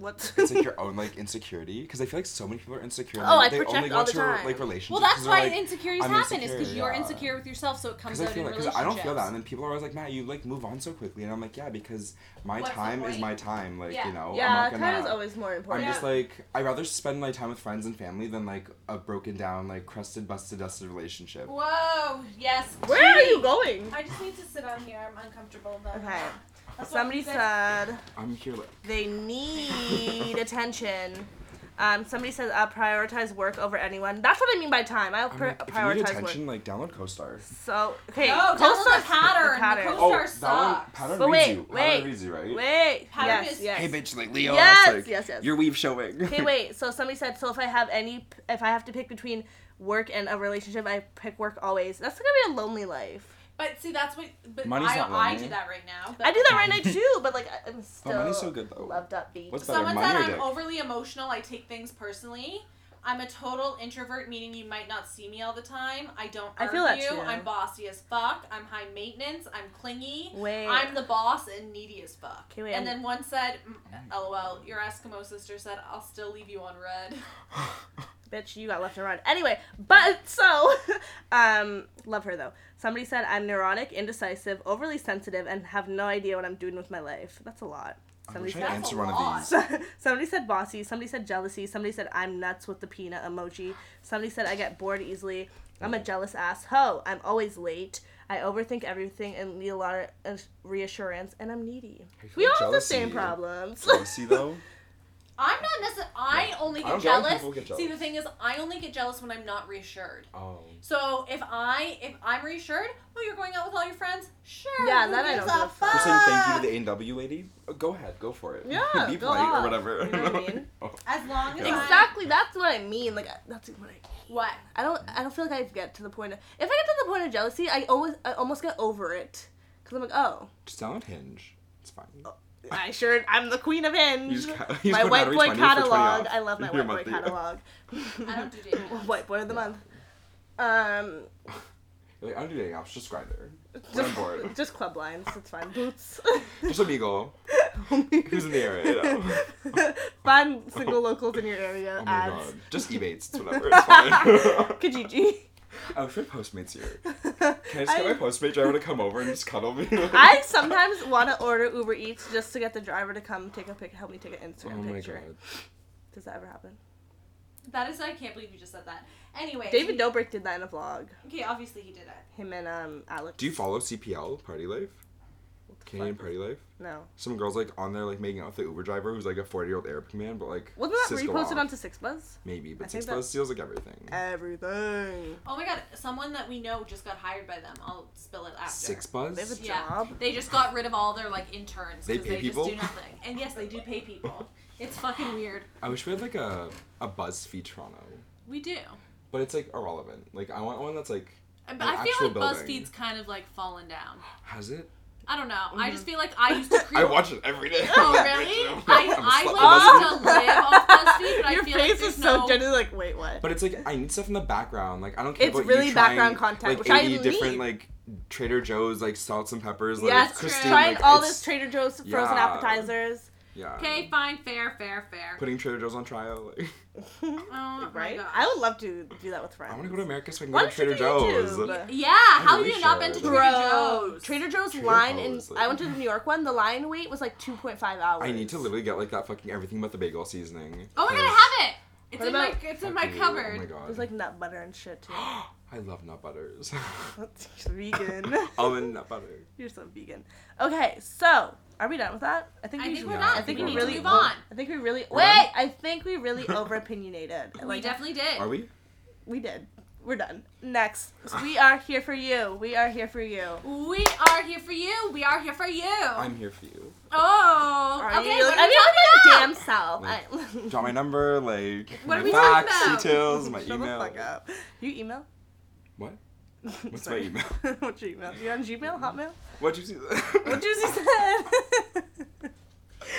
What? it's like your [LAUGHS] own, like, insecurity? Because I feel like so many people are insecure. Oh, and Oh, they, I they project only go all the into, time. like, relationships. Well, that's why like, insecurities I'm happen. Is because you're yeah. insecure with yourself, so it comes Because I feel in like, because I don't feel that, and then people are always like, Matt, you like move on so quickly, and I'm like, yeah, because my What's time is my time. Like, Yeah. you know, yeah, I'm not gonna. time is always more important. I'm important. just like I'd rather spend my time with friends and family than like a broken down, like crusted, busted, dusted relationship. Whoa! Yes. Where are you going? I just need to sit down here. I'm uncomfortable though. Okay. That's what Somebody said I'm here like they need [LAUGHS] attention. Um, somebody says uh, prioritize work over anyone. That's what I mean by time. I'll I'm pri- like, if you need prioritize attention, like download CoStar. So okay, No, download the CoStar's- pattern. The pattern. Co- Oh, CoStar that one, pattern But reads wait, you. wait, Pattern reads you, right? Wait. Pattern yes, is- yes. Hey, bitch, like Leo. Yes, like, yes, yes. Your weave showing. Okay, [LAUGHS] wait. So somebody said, so if I have any, if I have to pick between work and a relationship, I pick work always. That's gonna be a lonely life. But see, that's what. But Money's I, not I lonely. do that right now. But I do that right now too, but like I- I'm [LAUGHS] still money's so good, though. loved up beat. What's Someone money said I'm dick? overly emotional. I take things personally. I'm a total introvert, meaning you might not see me all the time. I don't I feel that too. I'm bossy as fuck. I'm high maintenance. I'm clingy. Wait. I'm the boss and needy as fuck. Okay, wait, and I'm- then one said, mm, "LOL." Your Eskimo sister said, "I'll still leave you on red." [LAUGHS] [LAUGHS] Bitch, you got left and right. Anyway, but so, [LAUGHS] um, love her though. Somebody said I'm neurotic, indecisive, overly sensitive, and have no idea what I'm doing with my life. That's a lot. Somebody said That's one of these. [LAUGHS] somebody said bossy. Somebody said jealousy. Somebody said I'm nuts with the peanut emoji. Somebody said I get bored easily. I'm a jealous ass hoe. I'm always late. I overthink everything and need a lot of reassurance, and I'm needy. We all have the same problems. Jealousy though. [LAUGHS] I'm not necessarily. I Yeah. only I get don't get jealous. See, the thing is, I only get jealous when I'm not reassured. Oh. So if I if I'm reassured, oh, you're going out with all your friends. Sure. Yeah, then that I gives know a is fun. You're saying thank you to the A&W lady? Uh, Go ahead, go for it. Yeah, [LAUGHS] Be go polite off. or whatever. You know what I mean? [LAUGHS] Oh. As long as Yeah. I exactly. That's what I mean. Like that's what I. what I don't. I don't feel like I get to the point of. If I get to the point of jealousy, I always. I almost get over it. Cause I'm like, oh, Just download Hinge. It's fine. I sure. I'm the queen of Hinge. ca- my white boy 20 for 20 catalog. I love my Your white boy catalog. [LAUGHS] I don't do dating apps. white boy of the month. Um, You're [LAUGHS] like, I don't do dating apps, just Grindr. Just, bored. [LAUGHS] just club lines. It's fine. Boots. Just Amigo. Who's in the area, you know? Find single locals in your area. Oh my ads. god. Just Ebates, it's whatever, it's fine. Kijiji. [LAUGHS] I wish my Postmates here. [LAUGHS] Can I just get my Postmate driver to come over and just cuddle me? [LAUGHS] I sometimes want to order Uber Eats just to get the driver to come take a pic, help me take an Instagram Oh my picture. god. Does that ever happen? That is, I can't believe you just said that. Anyway, David Dobrik did that in a vlog. Okay, obviously he did it. Him and um Alex. Do you follow CPL, Party Life? Canadian fuck? Party Life? No. Some girls like on there like making out with the Uber driver who's like a 40 year old Arabic man, but like. Wasn't that sis go reposted off. onto Six Buzz? Maybe, but think Six Buzz steals like everything. Everything. Oh my god, someone that we know just got hired by them. I'll spill it after. Six Buzz? They have a Yeah, job. they just got rid of all their like interns They because pay they people? just do nothing. And yes, they do pay people. [LAUGHS] It's fucking weird. I wish we had like a, a BuzzFeed Toronto. We do. But it's like irrelevant. Like, I want one that's like. But An I feel like building. BuzzFeed's kind of like fallen down. Has it? I don't know. I just mm-hmm. feel like I used to create. [LAUGHS] I watch it every day. [LAUGHS] Oh really? I'm a I, slut I for like BuzzFeed. used to live off [LAUGHS] BuzzFeed, but Your I feel face like is there's so no. genuinely like, wait, what? But it's like I need stuff in the background. Like I don't care It's about really you trying, background content, like which I 80 different like Trader Joe's like salts and peppers. Like Yes, Christine, trying like, all this Trader Joe's frozen Yeah. appetizers. Yeah. Okay, fine, fair, fair, fair. Putting Trader Joe's on trial. Like, [LAUGHS] oh my right? gosh. I would love to do that with friends. I want to go to America so I can Why go to Trader Joe's. YouTube? Yeah, how really have you not been to. Trader Bro, Joe's? Trader Joe's Trader line Joe's, in like- I went to the New York one. The line wait was like two point five hours. I need to literally get like that fucking everything but the bagel seasoning. Oh my god, I have it. It's What in my about- it's in my you. Oh cupboard. Oh my god. There's like nut butter and shit too. [GASPS] I love nut butters. [LAUGHS] That's vegan. [LAUGHS] Almond nut butter. You're so vegan. Okay, so are we done with that? I think I we think should- we're Yeah, done. I I think think we we're really to move on. I think we really wait. done? I think we really [LAUGHS] over opinionated. we definitely did. Are we? we did. We're done. Next, we are here for you. We are here for you. We are here for you. We are here for you. I'm here for you. oh, Are okay. you What I [LAUGHS] are we mean, talking my about? damn self. I, Drop my number, like What my are we talking facts, about? details, [LAUGHS] my email. Shut the fuck up. You email? What? What's Sorry. my email? [LAUGHS] What's your email? You on Gmail? Mm-hmm. Hotmail? What'd you see? What Juicy said.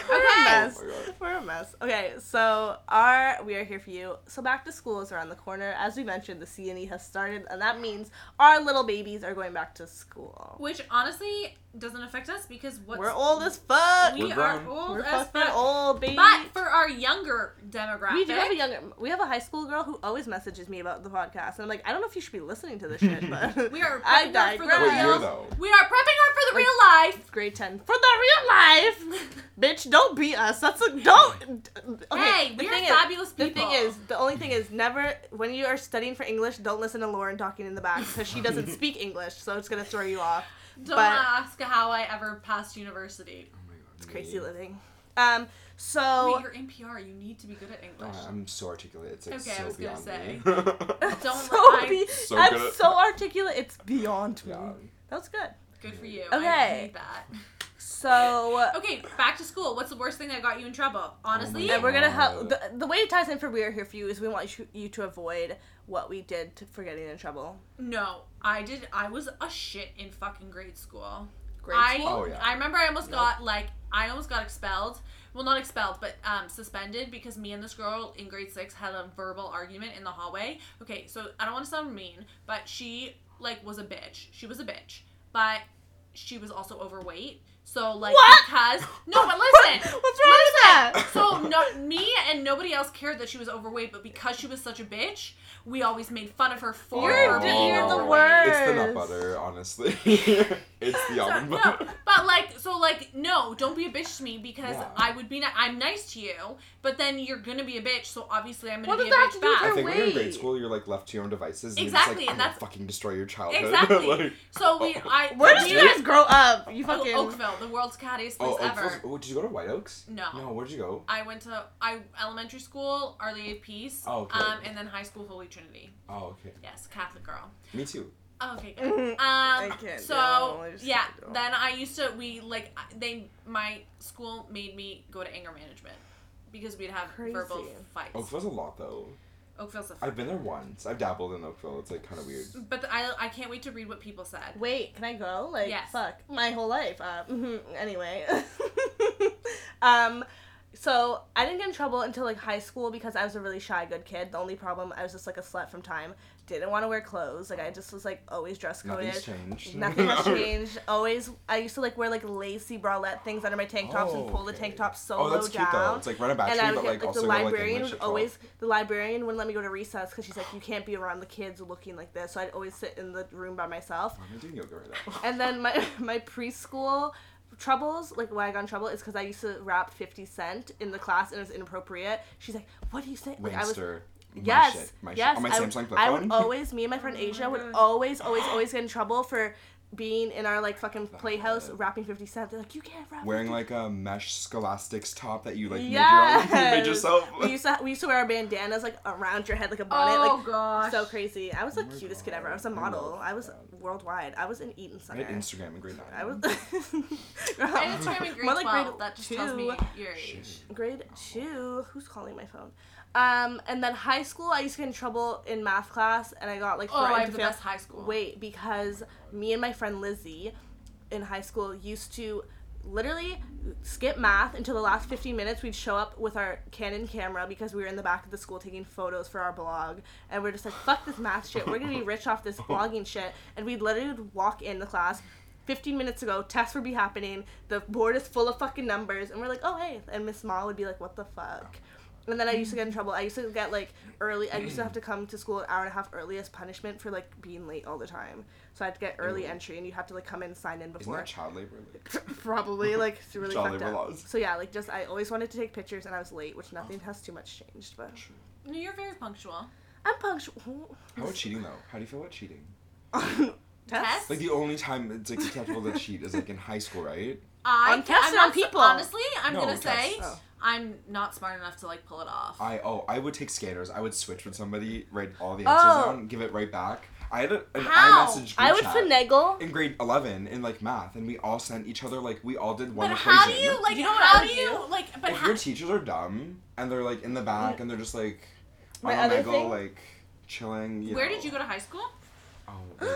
We're Okay. a mess. Oh my God. We're a mess. Okay, so our we are here for you. So back to school is around the corner. As we mentioned, the CNE has started, and that means our little babies are going back to school. Which honestly doesn't affect us because what's We're old as fuck. we We're are grown. old We're as fucking fuck. old, baby. But for our younger demographic, we do have a younger. We have a high school girl who always messages me about the podcast, and I'm like, I don't know if you should be listening to this shit, but [LAUGHS] we are [LAUGHS] I prepping her for the digress. What year real. though? We are prepping her for the Like- real life. It's grade ten for the real life. [LAUGHS] Bitch, don't beat us. That's a don't. Okay, hey, the we are thing is- fabulous The thing is, the only thing is, never when you are studying for English, don't listen to Lauren talking in the back because she doesn't [LAUGHS] speak English, so it's gonna throw you off. don't but- ask how I ever passed university. Oh my god. It's crazy living. Um, so Wait, you're in PR. You need to be good at English. Oh, I'm so articulate. It's like Okay, I so was gonna beyond say. me. [LAUGHS] Don't [LAUGHS] so I- be- So I'm good so articulate. It's beyond me. yeah. That was good. Good for you. Okay. I need that. So. Okay, back to school. What's the worst thing that got you in trouble? Honestly, my And we're gonna help. The, the way it ties in for we are here for you is we want you, you to avoid what we did to, for getting in trouble. no. I did. I was a shit in fucking grade school. Grade I school. Oh, yeah. I remember I almost Yep. got like I almost got expelled. Well, not expelled, but um, suspended because me and this girl in grade six had a verbal argument in the hallway. Okay, so I don't want to sound mean, but she like was a bitch. She was a bitch, but she was also overweight. So like What? because no, but listen, [LAUGHS] What's wrong with that? so no, me and nobody else cared that she was overweight, but because she was such a bitch, we always made fun of her for You're- her being you're the overweight. worst. It's the nut butter, honestly. [LAUGHS] it's the [LAUGHS] So, almond no, but like, so like, no, don't be a bitch to me because Yeah. I would be. Ni- I'm nice to you, but then you're gonna be a bitch. So obviously, I'm gonna What be a bitch have to do with back. I think when you're in grade school, you're like left to your own devices. And Exactly, You're and like, I'm that's- fucking destroy your childhood. [LAUGHS] Exactly. like, So we, I. Where did you guys grow up? You Oh, fucking. Oakville, the world's cattiest place oh, ever. Oh, did you go to White Oaks? No. No, where'd you go? I went to I elementary school, Our Lady of Peace. Oh, okay. Um, and then high school, Holy Trinity. Oh, okay. Yes, Catholic girl. Me too. Oh, okay, good. [LAUGHS] Um, I can't so go, I yeah, can't go. then I used to we like they my school made me go to anger management because we'd have verbal Crazy. fights. Oakville's a lot though. Oakville's a. Fight. I've been there once. I've dabbled in Oakville. It's like kind of weird. but the, I I can't wait to read what people said. Wait, can I go? Like, Yes. fuck, my whole life. Uh, [LAUGHS] mhm, anyway, [LAUGHS] um, so I didn't get in trouble until like high school because I was a really shy, good kid. The only problem, I was just like a slut from time. Didn't want to wear clothes. Like I just was like always dress coded. Nothing's changed. Nothing has [LAUGHS] changed. Always, I used to like wear like lacy bralette things under my tank tops and Oh, pull the tank oh, top so Oh, low that's cute though. down. It's like run a and I would but get, like like, the like librarian would always the librarian wouldn't let me go to recess because she's like you can't be around the kids looking like this. So I'd always sit in the room by myself. I'm doing yoga right now. And then my [LAUGHS] my preschool troubles, like why I got in trouble, is because I used to rap Fifty Cent in the class and it was inappropriate. She's like, "What do you say?" Like I was. Wingster. My Yes, shit. My yes. shit. On my I, Samsung flip I would always, me and my friend [LAUGHS] oh Asia would always, always, always get in trouble for being in our like fucking playhouse God. rapping Fifty Cent. They're like, "You can't rap." Wearing 50 like a mesh scholastics top that you like Yes. made, your own, made yourself. we used to we used to wear our bandanas like around your head like a bonnet, oh like gosh. so crazy. I was the Oh my cutest kid ever. I was a model. love I was that. worldwide. I was an Eaton I Center. had Instagram in grade nine. I was. [LAUGHS] [LAUGHS] I had Instagram in grade More like grade 12. that just tells me your age. Shit. grade oh. two. Who's calling my phone? Um, and then high school, I used to get in trouble in math class, and I got like Oh, I threatened have the fail. best high school. Wait, because me and my friend Lizzie in high school used to literally skip math until the last 15 minutes we'd show up with our canon camera because we were in the back of the school taking photos for our blog and we're just like fuck this math shit we're gonna be rich off this [LAUGHS] blogging shit and we'd literally walk in the class 15 minutes ago, tests would be happening. The board is full of fucking numbers, and we're like, oh hey, and Miss Ma would be like, what the fuck. And then I used to get in mm. trouble. I used to get like early. I used to have to mm. come to school an hour and a half early as punishment for like being late all the time. So I had to get early Ew. entry, and you have to like come in and sign in before. Isn't before. that child labor? [LAUGHS] Probably like it's really Child fucked labor up. laws. So yeah, like just I always wanted to take pictures, and I was late, which oh. nothing has too much changed. But No, you're very punctual. I'm punctual. How about cheating though? How do you feel about cheating? [LAUGHS] Tests? Like the only time it's like acceptable to cheat is like in high school, right? I On tests I'm or not on people? Honestly, I'm No, gonna say tests. Oh. I'm not smart enough to like pull it off. I oh I would take scanners. I would switch with somebody, write all the answers Oh. down, give it right back. I had a, an How? iMessage group I would chat finagle. in grade eleven in like math, and we all sent each other like we all did one but equation. how do you like? You know what how I do you like? But if how, your teachers are dumb and they're like in the back and they're just like My on a other Mego, thing- like chilling. You where know. did you go to high school? Oh, like,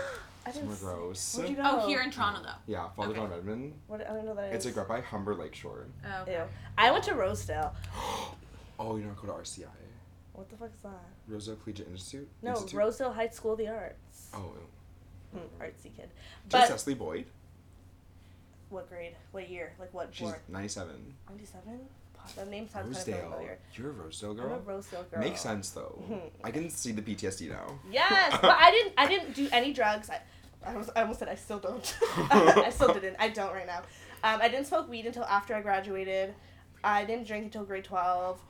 I didn't. somewhere gross. Where'd you go? Oh, here in Toronto though. Yeah, Father Okay. John Redmond. What, I don't know that It's is. like right by Humber Lakeshore. Oh, okay. Ew. I went to Rosedale. [GASPS] Oh, you don't go to RCI. What the fuck is that? Rosedale Collegiate Institute. No, Institute? Rosedale High School of the Arts. Oh, Hmm, artsy kid. just But Cecily Boyd. what grade? What year? Like what? She's Born? ninety-seven. Ninety-seven. That name sounds kind of Rosedale. familiar. You're a Rosedale girl. I'm a. Rosedale girl. Makes sense though. Mhm. [LAUGHS] I can see the PTSD now. Yes, [LAUGHS] but I didn't. I didn't do any drugs. I, I, was, I almost said I still don't. [LAUGHS] I still [LAUGHS] didn't. I don't right now. Um, I didn't smoke weed until after I graduated. I didn't drink until grade twelve.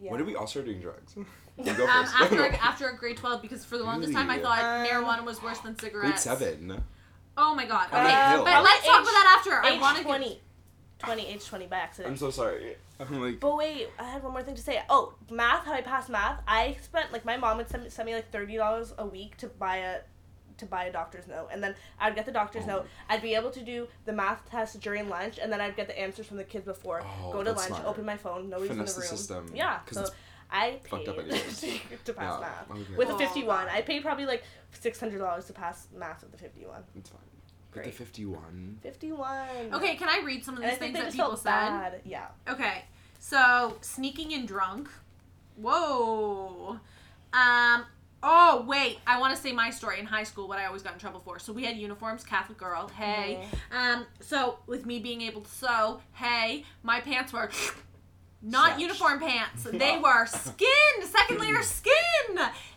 Yeah. When did we all start doing drugs? [LAUGHS] Um, after after grade twelve, because for the longest time I thought Um, marijuana was worse than cigarettes. Grade cigarettes. seven. Oh my god. Okay, On the hill. but let's at talk about that after. I Age want to 20. 20, age 20 by accident. I'm so sorry. I'm like. But wait, I had one more thing to say. Oh, math. How I passed math. I spent like my mom would send me, send me like thirty dollars a week to buy a to buy a doctor's note, and then I'd get the doctor's Oh. note. I'd be able to do the math test during lunch, and then I'd get the answers from the kids before. Oh, Go to lunch, smart. open my phone, nobody's Finesse in the the room. system, Yeah, 'cause so it's I fucked paid up [LAUGHS] to pass Yeah, math okay. with a 51, I paid probably like six hundred dollars to pass math with the fifty-one. It's fine. But the Great. 51. Fifty-one. Okay, can I read some of And these things that people said? bad. Yeah. Okay, so sneaking and drunk. Whoa. Um. Oh wait, I want to say my story in high school. What I always got in trouble for. So we had uniforms, Catholic girl. Hey. Um. So with me being able to sew, hey, my pants were. Not Snatched. uniform pants. [LAUGHS] They were skin, second layer skin.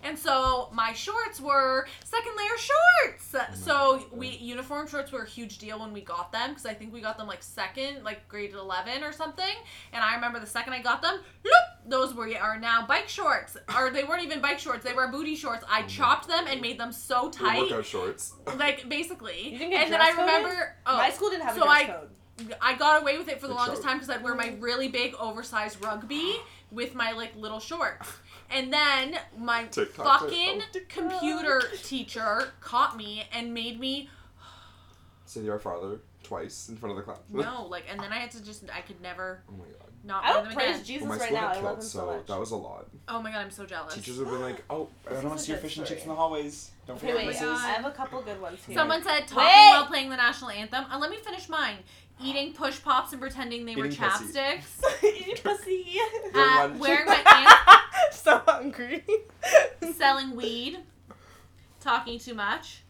And so my shorts were second layer shorts. so we uniform shorts were a huge deal when we got them because I think we got them like second, like grade 11 or something. And I remember the second I got them, look, those were are now bike shorts. Or they weren't even bike shorts, they were booty shorts. I chopped them and made them so tight. workout shorts. Like basically. You didn't get and then I dress coded? remember oh, My school didn't have so a dress I- code. I got away with it for the Good longest job. time because I'd wear my really big oversized rugby with my like little shorts. And then my TikTok fucking TikTok. computer teacher caught me and made me Say your father twice in front of the class. no, like and then I had to just I could never Oh my god. not I wear would them praise again. Jesus Well, my right school now. got I love killed, him so, so much. that was a lot. Oh my god, I'm so jealous. Teachers have been like, oh, I don't want to see your good fish and chips in the hallways. Don't Okay, forget wait. misses. I have a couple good ones here. Someone said talking Wait! while playing the national anthem. Uh, let me finish mine. Eating push pops and pretending they were Eating pussy. chapsticks. [LAUGHS] Eat pussy. Uh, wearing my [LAUGHS] so hungry. selling weed, talking too much,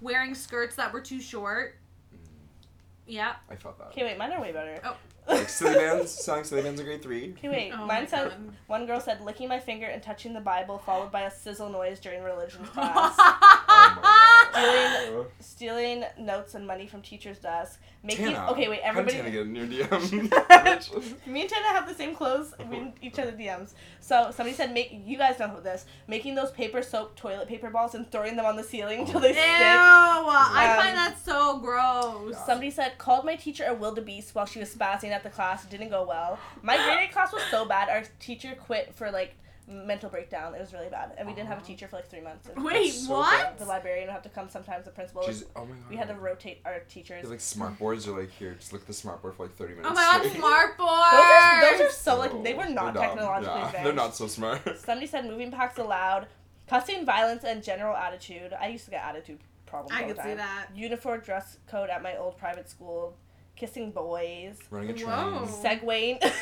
wearing skirts that were too short. Yeah. I felt that. Okay, wait. Mine are way better. Oh. Like silly bands, selling silly bands in grade three. Okay, wait. Oh Mine said God. one girl said licking my finger and touching the Bible, followed by a sizzle noise during religion [LAUGHS] class. My Stealing- [LAUGHS] god. stealing notes and money from teacher's desk. Making Tana. okay, wait. everybody. How did Everybody. Tana get in your DM? Me and Tana have the same clothes. We in each other DMs. So somebody said, "Make you guys know this. Making those paper soap toilet paper balls and throwing them on the ceiling [LAUGHS] until they Ew! stick." I Um, find that so gross. Somebody said called my teacher a wildebeest while she was spazzing at the class. It didn't go well. My [GASPS] grade eight class was so bad. Our teacher quit for like mental breakdown. It was really bad, and we didn't have a teacher for like three months. And Wait, That's so what? The librarian would have to come sometimes. The principal. She's, oh my god. we had to rotate our teachers. They're like smart boards are like here, just look at the smart board for like thirty oh minutes. Oh my god, straight. smart board. [LAUGHS] Those are, those are so like they were not they're dumb. technologically yeah, advanced. They're not so smart. [LAUGHS] Somebody said moving packs allowed, cussing, violence, and general attitude. I used to get attitude problems. I all the could see that. Uniform dress code at my old private school. Kissing boys. Running a train. Whoa. Segwaying. [LAUGHS]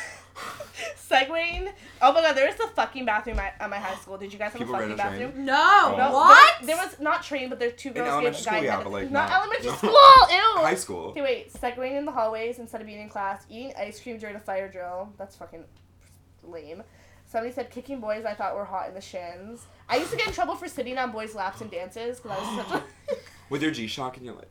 segueing. Oh my god, there was the fucking bathroom at, at my high school. Did you guys have People a ran fucking a train? bathroom? No, No, what? There, there was not train, but there's two girls. elementary guy school, yeah, had- but, like, not not- elementary no. [LAUGHS] school. Ew. High school. Okay, wait. Segueing in the hallways instead of being in class, eating ice cream during a fire drill. That's fucking lame. Somebody said kicking boys I thought were hot in the shins. I used to get in trouble for sitting on boys' laps and dances because I was such a [GASPS] With your G Shock and you're like,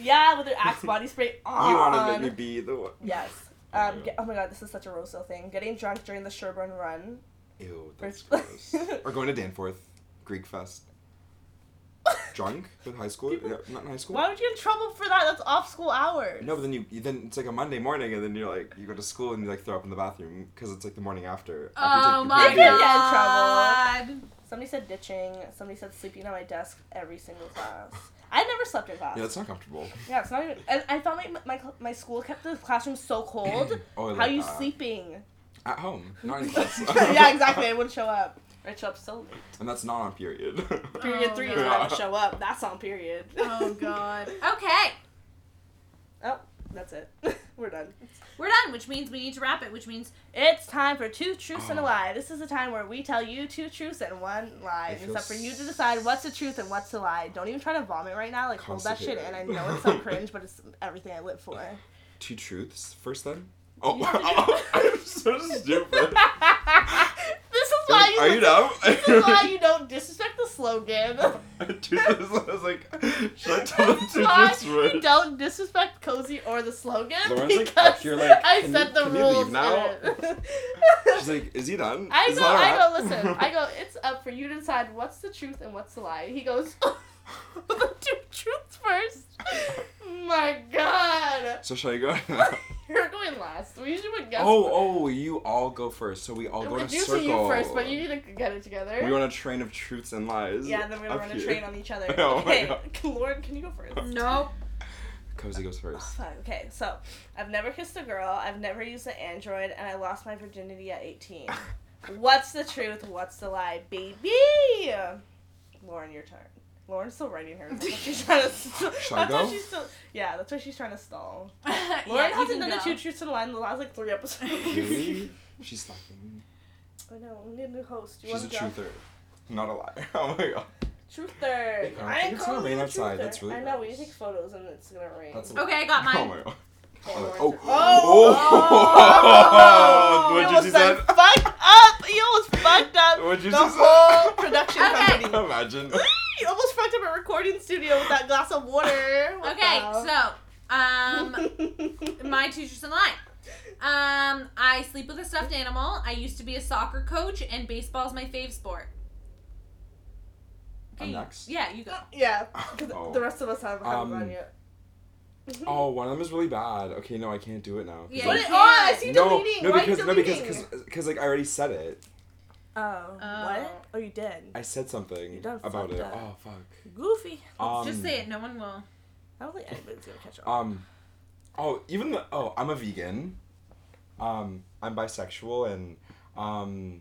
yeah with their Axe body spray on. you want to make me be the one. Yes. Um, get, oh my god, this is such a Roseville thing. Getting drunk during the Sherburne run. Ew, that's First- gross. or going to Danforth, Greek Fest. [LAUGHS] Drunk with high school? Yeah, not in high school. Why would you get in trouble for that? That's off school hours. No, but then you, you then it's like a Monday morning, and then you're like you go to school and you like throw up in the bathroom because it's like the morning after. after you Oh take my your You break. can get in god. Somebody said ditching. Somebody said sleeping on my desk every single class. I never slept in class. Yeah, it's not comfortable. Yeah, it's not even. And I found my, my my school kept the classroom so cold. [CLEARS THROAT] Oh, I How like you that. sleeping? At home, [LAUGHS] not in class. [LAUGHS] yeah, exactly. I wouldn't show up. I'd show up so late. And that's not on period. [LAUGHS] Period Oh, three is God. when I would show up. That's on period. Oh god. Okay. oh, that's it. [LAUGHS] We're done. We're done, which means we need to wrap it, which means It's time for two truths and a Oh. lie. This is the time where we tell you two truths and one lie. I It's up for you to decide what's the truth and what's the lie. Don't even try to vomit right now. Like hold that shit in. I know it's so cringe, but it's everything I live for. Two truths first, then. Oh, [LAUGHS] You I'm so stupid. [LAUGHS] this is why you. Are you dumb? [LAUGHS] This is why you don't disrespect the slogan. [LAUGHS] I was like, should I tell them why you don't disrespect cozy or the slogan Lauren's like because up here like, I "Can set you- the can you leave rules. now?" [LAUGHS] She's like, is he done? I Is go, I go, listen, I go, it's up for you to decide what's the truth and what's the lie. He goes, the two truths first. My God. So should I go? Going last. We usually would guess. oh, oh, you all go first. So we all go in a It's circle. usually you first, but you need to get it together. We want a train of truths and lies. yeah, then we're gonna run a train on each [LAUGHS] other. Oh okay, God. [LAUGHS] Lauren, can you go first? nope. Cozy goes first. Oh, Fine. Okay, so I've never kissed a girl. I've never used an Android, and I lost my virginity at 18. [LAUGHS] What's the truth? What's the lie, baby? Lauren, your turn. Lauren's still writing hers. [LAUGHS] That's what she's trying to. Stall. [LAUGHS] That's I go? she's still. Yeah, that's why she's trying to stall. Lauren you hasn't can done the two truths in a lie in the last like three episodes. Really? [LAUGHS] She's slacking. I know. We need a new host. You She's a want go? truther, not a liar. Oh my god. Truther. Carl, I I think it's gonna rain outside. truther. That's really I know. We gross. take photos and it's gonna rain. That's Okay, I got mine. Oh my god. Okay, Oh. Lauren's Oh. Oh! oh! oh! What'd you you almost say? said fucked up. You almost fucked up. What'd you the just say? whole production Okay. company. Imagine. You almost fucked up a recording studio with that glass of water. What Okay, the so um [LAUGHS] my two truths and lie. Um, I sleep with a stuffed animal. I used to be a soccer coach, and baseball's my fave sport. I'm next. Yeah, you go. [LAUGHS] yeah, 'cause Oh. the rest of us have, haven't Um, gone yet. Oh, one of them is really bad. Okay, no, I can't do it now. 'cause, Yeah, Put like- it on. I can't. see no, deleting. no, Why because are no, because because because like I already said it. Oh, Oh. what? Oh, you did. I said something done about fucked it. up. Oh fuck. Goofy. Um, Just say it. No one will. I don't think anybody's gonna catch on. Um, oh, even the oh, I'm a vegan. Um, I'm bisexual and um,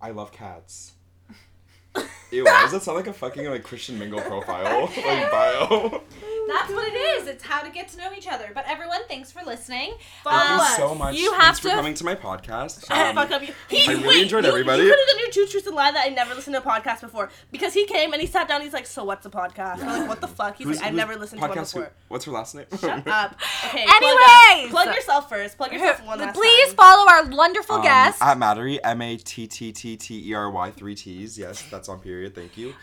I love cats. [LAUGHS] Ew, why does that sound like a fucking like Christian Mingle profile [LAUGHS] like bio? [LAUGHS] That's what it is. It's how to get to know each other. But everyone, thanks for listening. Follow Thank you so much. You Thanks have for coming to my podcast. [LAUGHS] I Um, fuck up you. He, I really wait, enjoyed you, everybody. You could have done your two truths and lie that I never listened to a podcast before because he came and he sat down. He's like, "So what's a podcast?" And I'm like, "What the fuck?" He's who's- like, "I've who's never listened to one podcast who- before." What's her last name? Shut [LAUGHS] up. Okay. Anyways! plug, plug yourself first. Plug yourself one last Please time. follow our wonderful Um, guest. At Mattery, M A T T T T E R Y, three T's. Yes, that's on period. Thank you.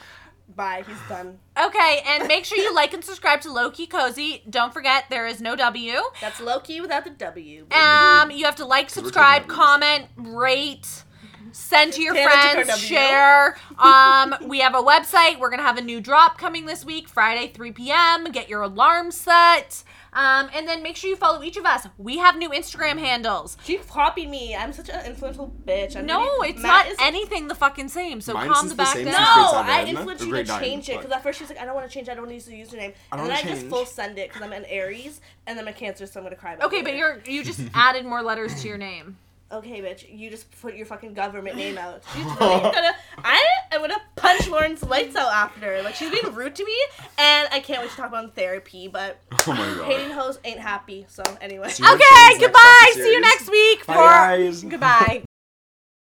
Bye. He's done. Okay, and make sure you like and subscribe to Low Key Cozy. Don't forget there is no W. That's low key without the W. Um, you have to like, subscribe, comment, rate, send to your Tana friends, W. share. Um, [LAUGHS] we have a website. We're gonna have a new drop coming this week, Friday, 3 p.m. Get your alarm set. Um, and then make sure you follow each of us. We have new Instagram handles. She copied me. I'm such an influential bitch. I'm No, really- it's Matt not is- anything the fucking same. So Mine's calm the the back down. No, I seven, influenced or you to nine, change it because at first she's like, I don't want to change. I don't want to use the username. I don't and then I wanna just full send it because I'm an Aries and I'm a Cancer, so I'm gonna cry. About Okay, it but later. you're you just [LAUGHS] added more letters to your name. Okay, bitch, you just put your fucking government name [LAUGHS] out. She's really gonna. I am gonna punch Lauren's lights out after. Like she's being rude to me, and I can't wait to talk about therapy. But [LAUGHS] Oh my god. hating hoes ain't happy. So anyway. Okay, goodbye. See you next week Bye, for guys. [LAUGHS] goodbye.